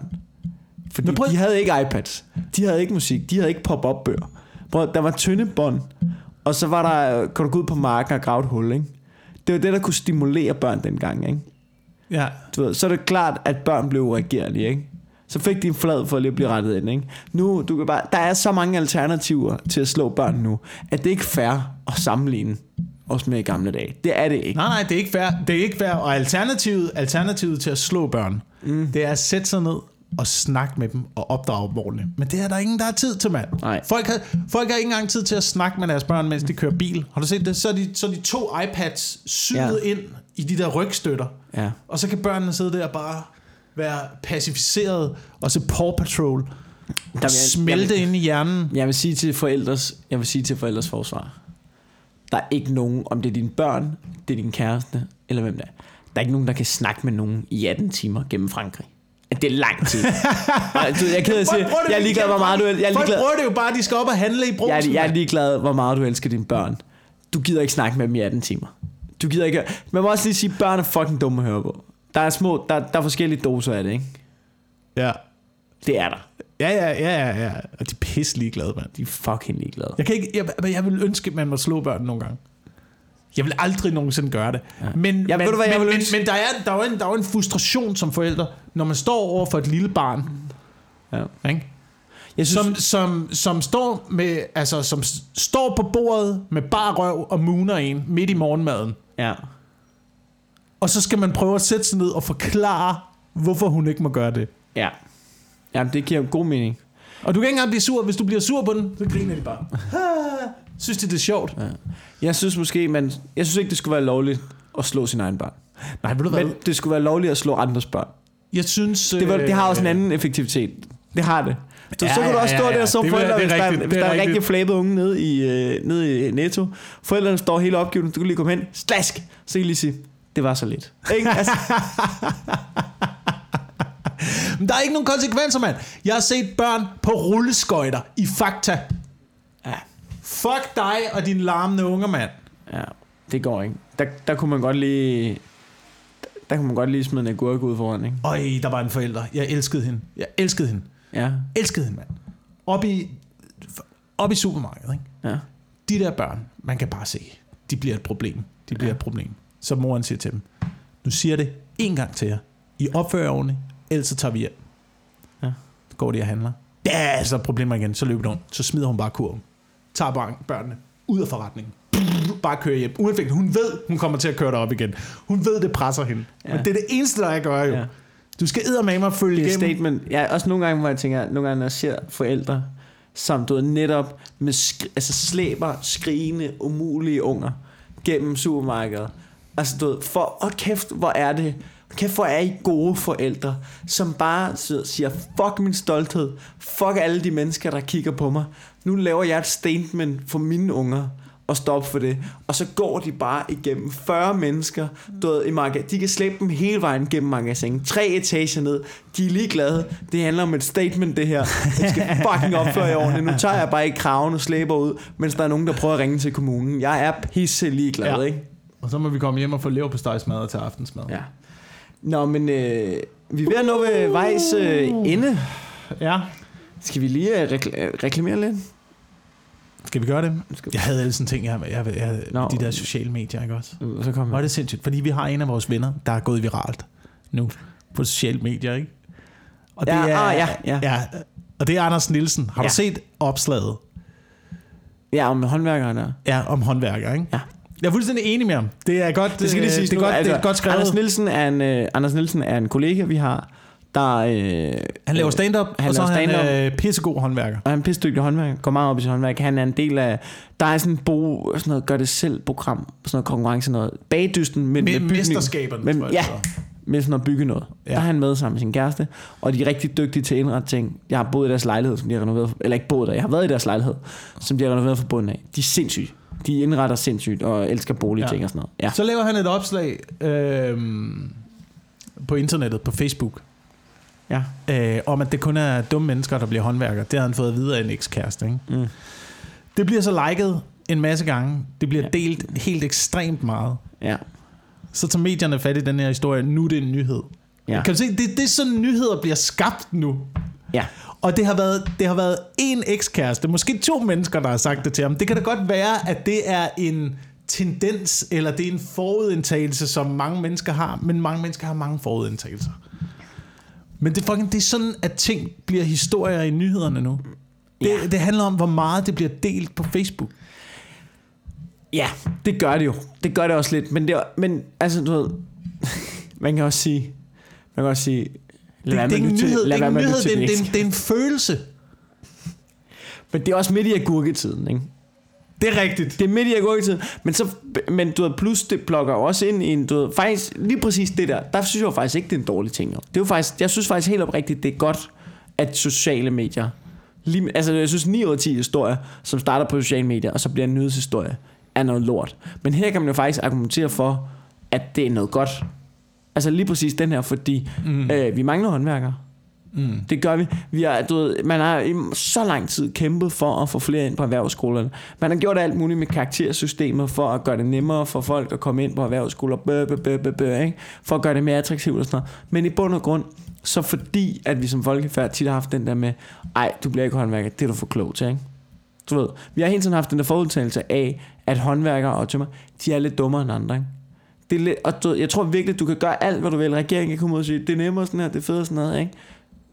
Fordi prøv- de havde ikke iPads, de havde ikke musik, de havde ikke pop-up bøger. Prøv, der var tynde bånd, og så var der, kunne du gå ud på marken og grave et hul, ikke? Det var det, der kunne stimulere børn dengang, ikke? Ja. Du ved, så er det klart, at børn blev reagerlige, ikke? Så fik de en flad for at lige blive rettet ind, ikke? Nu, du kan bare, der er så mange alternativer til at slå børn nu, at det er ikke fair at sammenligne os med i gamle dage. Det er det ikke. Nej, nej, det er ikke fair. Det er ikke fair. Og alternativet, alternativet til at slå børn, mm. det er at sætte sig ned og snakke med dem og opdrage dem ordentligt. Men det er der ingen, der har tid til, mand. Nej. Folk har, folk har ikke engang tid til at snakke med deres børn, mens de kører bil. Har du set det? Så er de, så er de to iPads syet ja. Ind i de der rygstøtter. Ja. Og så kan børnene sidde der og bare være pacificeret og se Paw Patrol og vil jeg- smelte jeg ind i hjernen. Jeg vil sige til forældres, jeg vil sige til forældres forsvar. Der er ikke nogen, om det er dine børn, det er din kæreste, eller hvem det er. Der er ikke nogen, der kan snakke med nogen i 18 timer gennem Frankrig. Det er lang tid. Jeg er ked af at sige, jeg er ligeglad, hvor meget du jeg er Folk bruger det jo bare, de skal op og handle i jeg, brugsen. er, jeg er ligeglad, hvor meget du elsker dine børn. Du gider ikke snakke med dem i 18 timer. Du gider ikke... Man må også lige sige, at børn er fucking dumme at høre på. Der er små, der, der er forskellige doser af det, ikke? Ja. Det er der. Ja, ja, ja, ja, ja. Og de er pisse ligeglade, mand. De er fucking ligeglade. Jeg, kan ikke, jeg, men jeg vil ønske, at man må slå børn nogle gange. Jeg vil aldrig nogensinde gøre det. Ja. Men, Ja, men, du hvad, men, men, men der, er, der, er en, der er en frustration som forældre, når man står over for et lille barn, Ja. ikke? Jeg synes, Som, som, som, står med, altså, som står på bordet med bar røv og mooner en midt i morgenmaden. ja. Og så skal man prøve at sætte sig ned og forklare, hvorfor hun ikke må gøre det. Ja. Jamen, det giver god mening. Og du kan ikke engang blive sur. Hvis du bliver sur på den, så griner de bare. Synes de, det er sjovt? Ja. Jeg synes måske, man, jeg synes ikke, det skulle være lovligt at slå sin egen barn. Nej, ved du hvad? Men det skulle være lovligt at slå andres børn. Jeg synes... Det, var, det har også en øh, anden effektivitet. Det har det. Så, Ja, så kan du ja, også ja, stå ja. der som Det forældre, hvis, der, rigtigt, hvis det er der er rigtig flabet unge nede i, øh, nede i Netto. Forældrene står helt opgivet, du kan lige komme hen, slask, så kan I lige sige, det var så lidt. Ikke? [LAUGHS] Altså, Men [LAUGHS] der er ikke nogen konsekvenser, mand. Jeg har set børn på rulleskøjter i Fakta. ja, Fuck dig og dine larmende unger, mand. ja, det går ikke. Der, der kunne man godt lige... Der kunne man godt lige smide en agurk ud foran, ikke? Øj, der var en forælder. Jeg elskede hende. Jeg elskede hende. Ja, Elskede hende, mand. Op i, op i supermarkedet, ikke? ja. De der børn, man kan bare se, de bliver et problem. De bliver Ja. et problem. Så moren siger til dem, nu siger det en gang til jer. I opfører ordentligt, ellers så tager vi hjem. Ja. Så går de og handler. Ja, så er der problemer igen. Så løber hun. Så smider hun bare kurven. Tager børnene ud af forretningen. Bare kører hjem. Uanfægtet. Hun ved, hun kommer til at køre derop igen. Hun ved, det presser hende. Ja. Men det er det eneste, der jeg gør jo. Ja. Du skal eddermame følge Det er igennem. statement. Ja, også nogle gange, hvor jeg tænker, nogle gange, når jeg ser forældre, som du ved, netop med sk- altså slæber skrigende, umulige unger gennem supermarkedet. Altså du ved, for, og kæft, hvor er det, kæft, hvor er I gode forældre, som bare og siger, fuck min stolthed, fuck alle de mennesker, der kigger på mig. Nu laver jeg et statement for mine unger, og stop for det. Og så går de bare igennem 40 mennesker, ved, i maga- De kan slæbe dem hele vejen gennem magasin. Tre etager ned. De er ligeglade. Det handler om et statement, det her. Jeg skal [LAUGHS] fucking opføre jer ordentligt. Nu tager jeg bare i kraven og slæber ud, mens der er nogen, der prøver at ringe til kommunen. Jeg er pisse ligeglad, ja. Ja. ikke? Og så må vi komme hjem og få leverpostejsmad til aftensmad. Ja. Nå, men øh, vi er ved at nå ved vejs øh, ende. ja. Skal vi lige øh, rekl- øh, reklamere lidt? Skal vi gøre det? Jeg havde alle sådan ting, jeg, jeg, jeg, Nå. de der sociale medier, ikke også? Så kommer Hvor er det sindssygt, fordi vi har en af vores venner, der er gået viralt nu på sociale medier, ikke? Og det Ja, er, ah, ja, ja. ja. Og det er Anders Nielsen. Har Ja. du set opslaget? Ja, om håndværkeren. Ja, om håndværker, ikke? Ja. Jeg er fuldstændig enig med ham. Det er godt, Det skal lige øh, siges det er godt, altså, det er godt skrevet. Anders Nielsen er en, øh, Anders Nielsen er en kollega, vi har, der... Øh, han laver stand-up, han og så er han øh, pissegod håndværker. og han er en pissedygtig håndværker, går meget op i sit håndværk. Han er en del af... Der er sådan en bo, sådan noget gør det selv program, sådan noget konkurrence, noget bagdysten, men med Med mesterskaberne, Men, tror jeg. ja, med sådan at bygge noget. Ja. Der er han med sammen med sin kæreste, og de er rigtig dygtige til at indrette ting. Jeg har boet i deres lejlighed, som de har renoveret, eller ikke boet der, jeg har været i deres lejlighed, som de har renoveret fra bunden af. De er sindssyge. De indretter sindssygt og elsker boligting Ja. og sådan noget. Ja. Så laver han et opslag øh, på internettet, på Facebook, ja. øh, om at det kun er dumme mennesker, der bliver håndværker. Det har han fået at vide af en ekskæreste, ikke? Mm. Det bliver så liket en masse gange. Det bliver Ja. delt helt ekstremt meget. Ja. Så tager medierne fat i den her historie. Nu er det en nyhed. Ja. Kan du se, det, det er sådan, nyheder bliver skabt nu. Ja. Og det har været, det har været en ekskæreste, måske to mennesker, der har sagt det til ham. Det kan da godt være, at det er en tendens, eller det er en forudindtagelse, som mange mennesker har, men mange mennesker har mange forudindtagelser. Men det, er fucking, det er sådan, at ting bliver historier i nyhederne nu. Det, Ja. det handler om, hvor meget det bliver delt på Facebook. Ja, det gør det jo. Det gør det også lidt. Men, det men altså, du ved, [LAUGHS] man kan også sige, man kan også sige, Det, det, være er en nyhed, det er en nyhed, det det, en- det er en følelse. Men det er også midt i agurketiden, ikke? Det er rigtigt. Det er midt i agurketiden, men, så, men du ved, plus det plukker også ind i en, du ved, faktisk lige præcis det der, der synes jeg faktisk ikke, det er en dårlig ting. Jo. Det er jo faktisk, jeg synes faktisk helt oprigtigt, det er godt, at sociale medier, lige, altså jeg synes 9 ud af 10 historier, som starter på sociale medier, og så bliver en nyhedshistorie, er noget lort. Men her kan man jo faktisk argumentere for, at det er noget godt. Altså lige præcis den her, fordi mm. øh, vi mangler håndværkere. Mm. Det gør vi. vi har, du ved, man har i så lang tid kæmpet for at få flere ind på erhvervsskolerne. Man har gjort alt muligt med karaktersystemet for at gøre det nemmere for folk at komme ind på erhvervsskoler. Bøh, bøh, bøh, bøh, bøh, ikke? For at gøre det mere attraktivt og sådan noget. Men i bund og grund, så fordi at vi som folkefærd tit har haft den der med, ej, du bliver ikke håndværker, det er du for klog til, ikke? Du ved, vi har hele tiden haft den der forudtagelse af, at håndværkere og tømmer, de er lidt dummere end andre, ikke? Det er og du, jeg tror virkelig, du kan gøre alt, hvad du vil. Regeringen kan komme ud og sige, det er nemmere sådan her, det er fedt og sådan noget, ikke?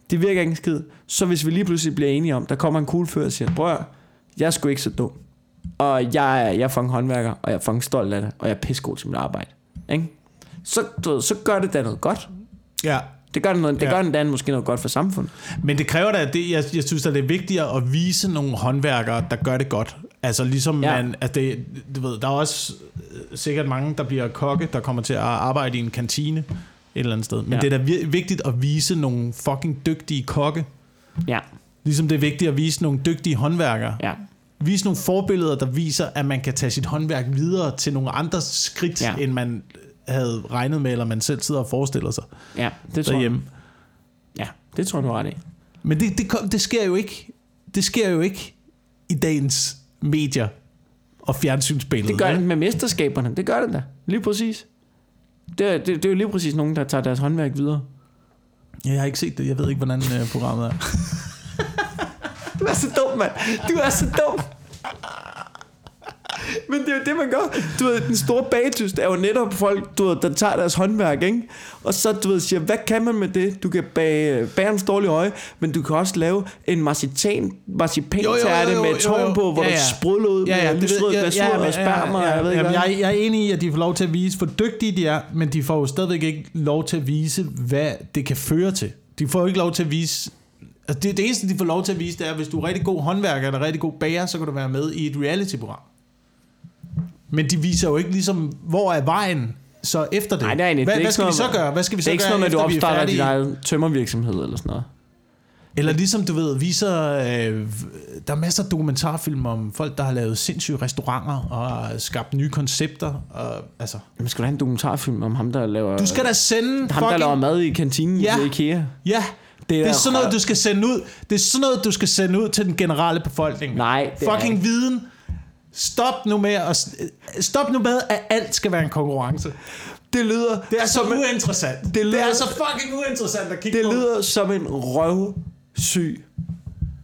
Det virker ikke en skid. Så hvis vi lige pludselig bliver enige om, der kommer en fyr og siger, bror, jeg er sgu ikke så dum. Og jeg er, jeg er fucking håndværker, og jeg er fucking stolt af det, og jeg er pissegod til mit arbejde. Ikke? Så, du så gør det da noget godt. Ja. Det gør det, noget, det Ja. gør den da måske noget godt for samfundet. Men det kræver da, det, jeg, jeg synes, at det er vigtigere at vise nogle håndværkere, der gør det godt. Altså ligesom Ja. man, at det, du ved, der er også sikkert mange, der bliver kokke, der kommer til at arbejde i en kantine et eller andet sted. Men Ja. det er da vigtigt at vise nogle fucking dygtige kokke. Ja, Ligesom det er vigtigt at vise nogle dygtige håndværkere. ja. Vise nogle forbilleder, der viser, at man kan tage sit håndværk videre til nogle andre skridt, Ja. end man havde regnet med, eller man selv sidder og forestiller sig Ja, det tror jeg. derhjemme. Ja, det tror jeg, du ret i. Men det, det, det sker jo ikke. Det sker jo ikke i dagens medier og fjernsynsbilleder. Det gør det med mesterskaberne. Det gør det da. Lige præcis. Det er, det, det er jo lige præcis nogen, der tager deres håndværk videre. Ja, Jeg har ikke set det. Jeg ved ikke, hvordan øh, programmet er. [LAUGHS] Du er så dum, mand. Du er så dum. Men det er jo det, man gør. Du ved, den store bagtyst er jo netop folk, du ved, der tager deres håndværk, ikke? Og så, du ved, siger, hvad kan man med det? Du kan bage bærens dårlige øje, men du kan også lave en marcipan, marcipantærte med tårn på, hvor Ja, ja, ja. der sprudler ud Ja, ja, med det lysrød jeg. glasur Ja, ja, og sperma, ja, ja, jeg ved ikke jeg, jeg er enig i, at de får lov til at vise, hvor dygtige de er, men de får jo stadigvæk ikke lov til at vise, hvad det kan føre til. De får jo ikke lov til at vise... Altså det, det eneste, de får lov til at vise, det er, at hvis du er rigtig god håndværker eller rigtig god bager, så kan du være med i et reality-program. Men de viser jo ikke ligesom, hvor er vejen så efter det. Nej, det er egentlig- hvad, det er hvad skal vi sådan så noget- gøre? Hvad skal vi Det så er ikke gøre, sådan noget med, du vi er opstarter din egen tømmervirksomhed eller sådan noget. Eller ligesom du ved, viser, øh, der er masser af dokumentarfilm om folk, der har lavet sindssyge restauranter og skabt nye koncepter. Og, altså, Jamen, skal du have en dokumentarfilm om ham, der laver... du skal da sende ham, der fucking... laver mad i kantinen Ja. i IKEA. Ja, Det det er er, da sådan noget, du skal sende ud. Det er sådan noget, du skal sende ud til den generelle befolkning. Nej, det er Fucking ikke. viden. Stop nu med at, stop nu med, at alt skal være en konkurrence. Det lyder, Det er så som en, uinteressant. Det, det det lyder- er så fucking uinteressant at kigge det på. lyder som en røvsyg,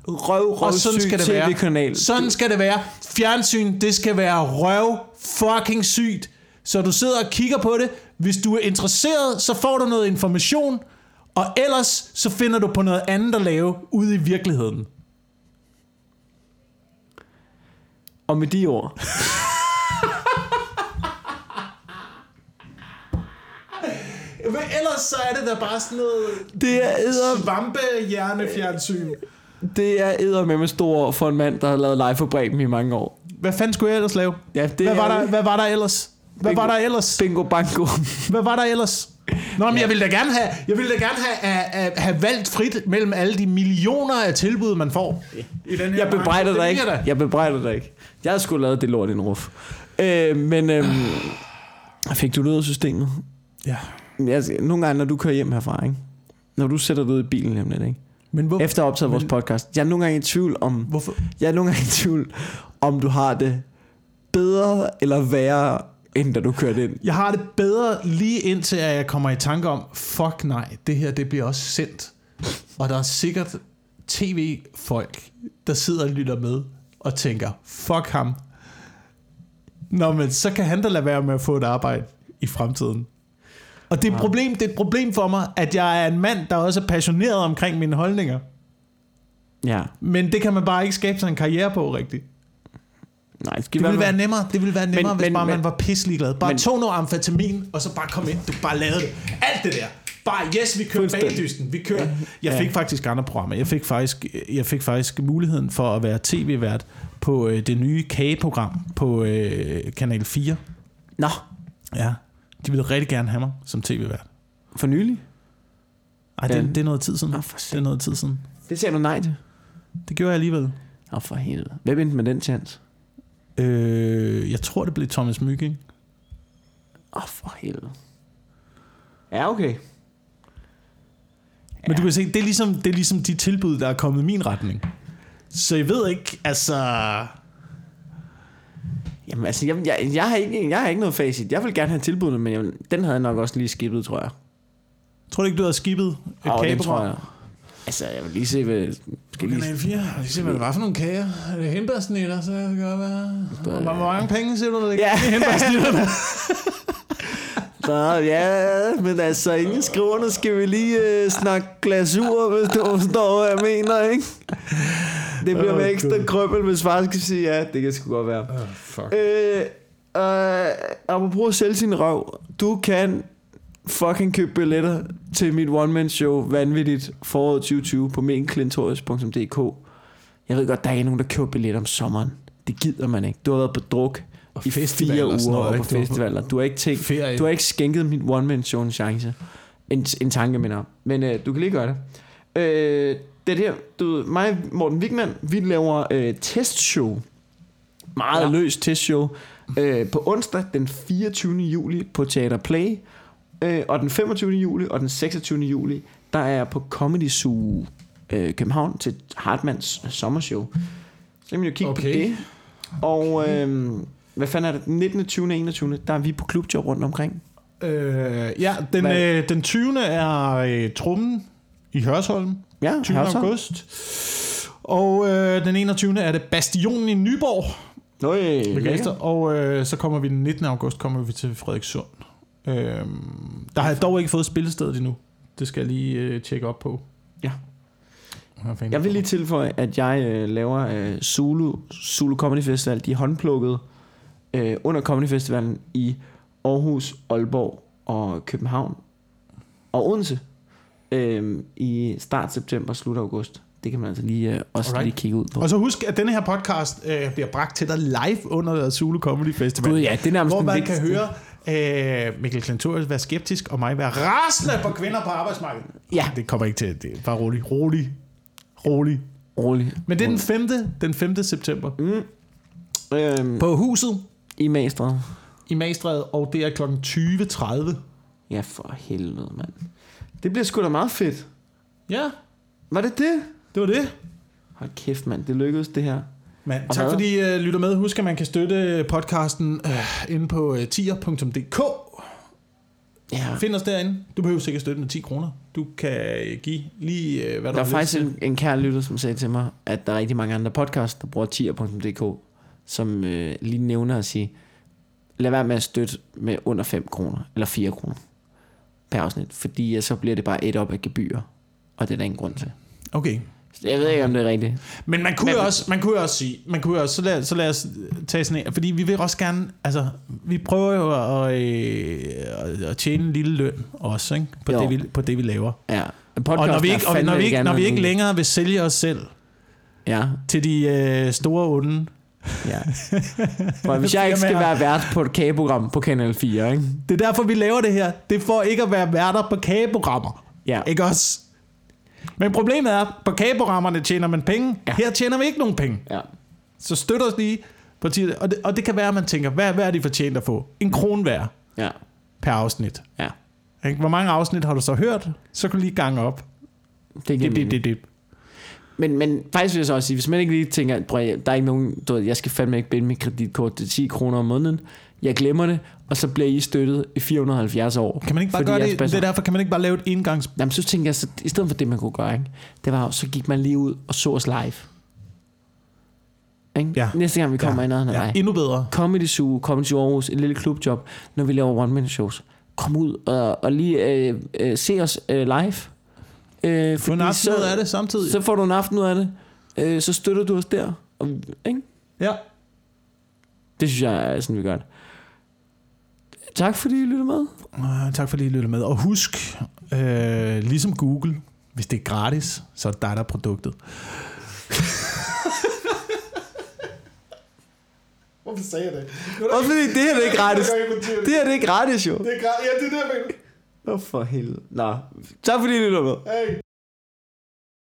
røv, Og sådan skal det være. tv-kanal. Sådan skal det være. Fjernsyn, det skal være røv fucking sygt. Så du sidder og kigger på det. Hvis du er interesseret, så får du noget information. Og ellers, så finder du på noget andet at lave ude i virkeligheden. Og med de ord, Men ellers så er det da bare sådan noget det er æder, svampehjernefjernsyn. det er æder med med stor for en mand, der har lavet live for Bremen i mange år. Hvad fanden skulle jeg ellers lave? Ja, det Hvad er var, der, hvad var der ellers? Hvad var der ellers? Bingo bango. Hvad var der ellers? Nå, men jeg ville da gerne have, jeg ville da gerne have, have, have valgt frit mellem alle de millioner af tilbud, man får. I den her Jeg bebrejder dig ikke. vil jeg bebrejder dig ikke. Jeg har sgu lavet det lort i en ruf. Øh, men øhm, fik du ud af systemet? Ja. Altså, nogle gange, når du kører hjem herfra, ikke? når du sætter dig ud i bilen om lidt, ikke? Men hvor, efter at have optaget vores podcast, jeg er nogle gange i tvivl om, hvorfor? jeg er nogle gange i tvivl om du har det bedre eller værre, end da du kørte ind. Jeg har det bedre lige indtil, at jeg kommer i tanke om, fuck nej, det her det bliver også sendt. Og der er sikkert tv-folk, der sidder og lytter med og tænker, fuck ham. Nå, men så kan han da lade være med at få et arbejde i fremtiden. Og det er, et problem, det er et problem for mig, at jeg er en mand, der også er passioneret omkring mine holdninger. Ja. Men det kan man bare ikke skabe sig en karriere på rigtigt. Nej, det Det ville være nemmere, det ville være nemmere, men, hvis men- bare men- man var pisselig glad. Bare men- tog noget amfetamin, og så bare kom ind. Du bare lavede det. Alt det der. Bare, yes, vi kører bagdysten. Vi kører. Jeg Ja. fik faktisk andre programmer. Jeg fik faktisk, jeg fik faktisk muligheden for at være tv-vært på øh, det nye kageprogram på øh, Kanal 4. Nå, Ja. De ville rigtig gerne have mig som tv-vært. for nylig. Ej, det, Ja. det er noget tid siden. Nå, for Det er noget tid siden. Det sagde du nej til. Det gjorde jeg alligevel. Nå, for helvede. Hvem endte med den chance? Øh, jeg tror, det blev Thomas Mygging. Åh, oh, for helvede. Ja, okay. Men du kan se, det er, ligesom, det er ligesom de tilbud, der er kommet i min retning. Så jeg ved ikke, altså... Jamen, altså, jeg, jeg, jeg, har ikke, jeg har ikke noget facit. Jeg vil gerne have tilbudene, men jeg, den havde jeg nok også lige skippet, tror jeg. Tror du ikke, du har skibet et den kageprogram? tror jeg. Altså, jeg vil lige se, hvad... Skal lige... Kanal 4. Jeg vil lige se, hvad det var for nogle kager. Er det hindbærsnitter, så kan det godt være. Hvor, hvor mange penge siger du, der ligger Ja. i hindbærsnitterne? Så, [LAUGHS] ja, men altså, inden skriverne skal vi lige øh, snakke glasur, hvis du forstår, hvad jeg mener, ikke? Det bliver Åh, med ekstra Gud. krøbbel, hvis far skal sige ja. Det kan sgu godt være. Oh, fuck. Øh, øh, apropos at sælge sin røv. Du kan fucking købe billetter til mit one-man-show Vanvittigt foråret 2020 på menklintorius.dk Jeg ved godt, der er nogen, der køber billetter om sommeren. Det gider man ikke. Du har været på druk Og i fire sådan uger noget, og på festivaler. Du har ikke tænkt, Ferie. du har ikke skænket mit one-man-show en chance. En, en tanke, mener. Men øh, du kan lige gøre det. Øh, det her, du ved, mig Morten Wigman, vi laver øh, testshow. Meget ja. løst testshow. Øh, på onsdag den 24. juli på Teater Play. Øh, og den 25. juli og den 26. juli, der er jeg på Comedy Zoo øh, København til Hartmanns sommershow. Så kan man jo kigge Okay. på det. Og øh, hvad fanden er det? Den 19., 20. og 21. Der er vi på klubjob rundt omkring. Øh, ja, den, Hvad? øh, den 20. er øh, Trummen i Hørsholm. Ja, 20. Hørsholm. august. Og øh, den 21. er det Bastionen i Nyborg. Nøj. Og øh, så kommer vi den 19. august kommer vi til Frederikssund. Øh, der har jeg dog ikke fået spillestedet endnu. Det skal jeg lige øh, tjekke op på. Ja. Jeg vil lige tilføje, at jeg øh, laver øh, Zulu, Zulu Comedy Festival. De er håndplukket øh, under Comedy Festivalen i Aarhus, Aalborg og København og Odense øh, i start september, slut august. Det kan man altså lige øh, også Alright. lige kigge ud på. Og så husk, at denne her podcast øh, bliver bragt til dig live under Zulu Comedy Festival. Gud ja, det er nærmest hvor man kan høre øh, Mikkel Klintorius være skeptisk, og mig være rasende på kvinder på arbejdsmarkedet. Ja. Det kommer ikke til. Det er bare rolig. Rolig. Rolig. Rolig. Men det er den 5. Den 5. september. Mm. Øhm, På huset I Magstred. i Magstræde, og det er kl. 20.30. Ja, for helvede, mand. Det bliver sgu da meget fedt. Ja, Var det det? det var det. Hold kæft, mand. Det lykkedes, det her. Men tak fordi I uh, lytter med. Husk, at man kan støtte podcasten uh, inde på uh, tier.dk. Ja. Find os derinde. Du behøver sikkert støtte med 10 kroner. Du kan øh, give lige, uh, hvad du Der er faktisk en, en kær lytter, som sagde til mig, at der er rigtig mange andre podcasts, der bruger tier.dk, som øh, lige nævner at sige, lad være med at støtte med under 5 kroner, eller 4 kroner per afsnit, fordi øh, så bliver det bare et op af gebyrer, og det er der ingen grund til. Okay. Jeg ved ikke, om det er rigtigt. Men man kunne, Men- jo også, man kunne jo også sige, man kunne jo også, så lad, så lad os tage sådan en, fordi vi vil også gerne, altså, vi prøver jo at, øh, at, tjene en lille løn også, ikke? På, Jo. det, vi, på det, vi laver. Ja. En podcast, og når vi ikke, og når vi ikke, når vi ikke længere vil sælge os selv Ja, til de øh, store onde, ja. [LAUGHS] For hvis jeg ikke skal være vært på et kageprogram på Kanal 4, ikke? det er derfor, vi laver det her. Det er for ikke at være værter på kageprogrammer. Ja. Ikke også? Men problemet er, på kageprogrammerne tjener man penge. Ja. Her tjener vi ikke nogen penge. ja. Så støt os lige tider. Og det, og det kan være, at man tænker, hvad, hvad er de fortjent at få? En kron hver Ja. per afsnit. Ja. Hvor mange afsnit har du så hørt? Så kan du lige gange op. Det Det, det, det, det. Men, men faktisk vil jeg så også sige, hvis man ikke lige tænker, prøv, at- der er ikke nogen, du ved, jeg skal fandme ikke binde mit kreditkort til 10 kroner om måneden, jeg glemmer det, og så bliver I støttet i 470 år. Kan man ikke bare gøre det? Det er derfor, kan man ikke bare lave et engangs... Jamen, så tænker jeg, så, i stedet for det, man kunne gøre, ikke? det var så gik man lige ud og så os live. Ikke? Ja. Næste gang vi kommer Ja. i nærheden af Ja, dig. endnu bedre. Comedy Zoo, Comedy Zoo Aarhus, et lille klubjob, når vi laver one-man shows. Kom ud og, og lige øh, øh, se os øh, live. Øh, Få en aften ud af det samtidig. Så får du en aften ud af det. Øh, så støtter du os der. Og, ikke? Ja. Det synes jeg er sådan, vi gør det. Tak fordi I lyttede med. Uh, tak fordi I lyttede med. Og husk, øh, ligesom Google, hvis det er gratis, så er det dig, der er produktet. [LAUGHS] Hvorfor sagde jeg det? Også fordi det her det er [LAUGHS] gratis. Det her det er gratis jo. Det er gratis. Ja, det er det, jeg mener. Åh for helvede. Nå, tak fordi I lyttede med. Hey.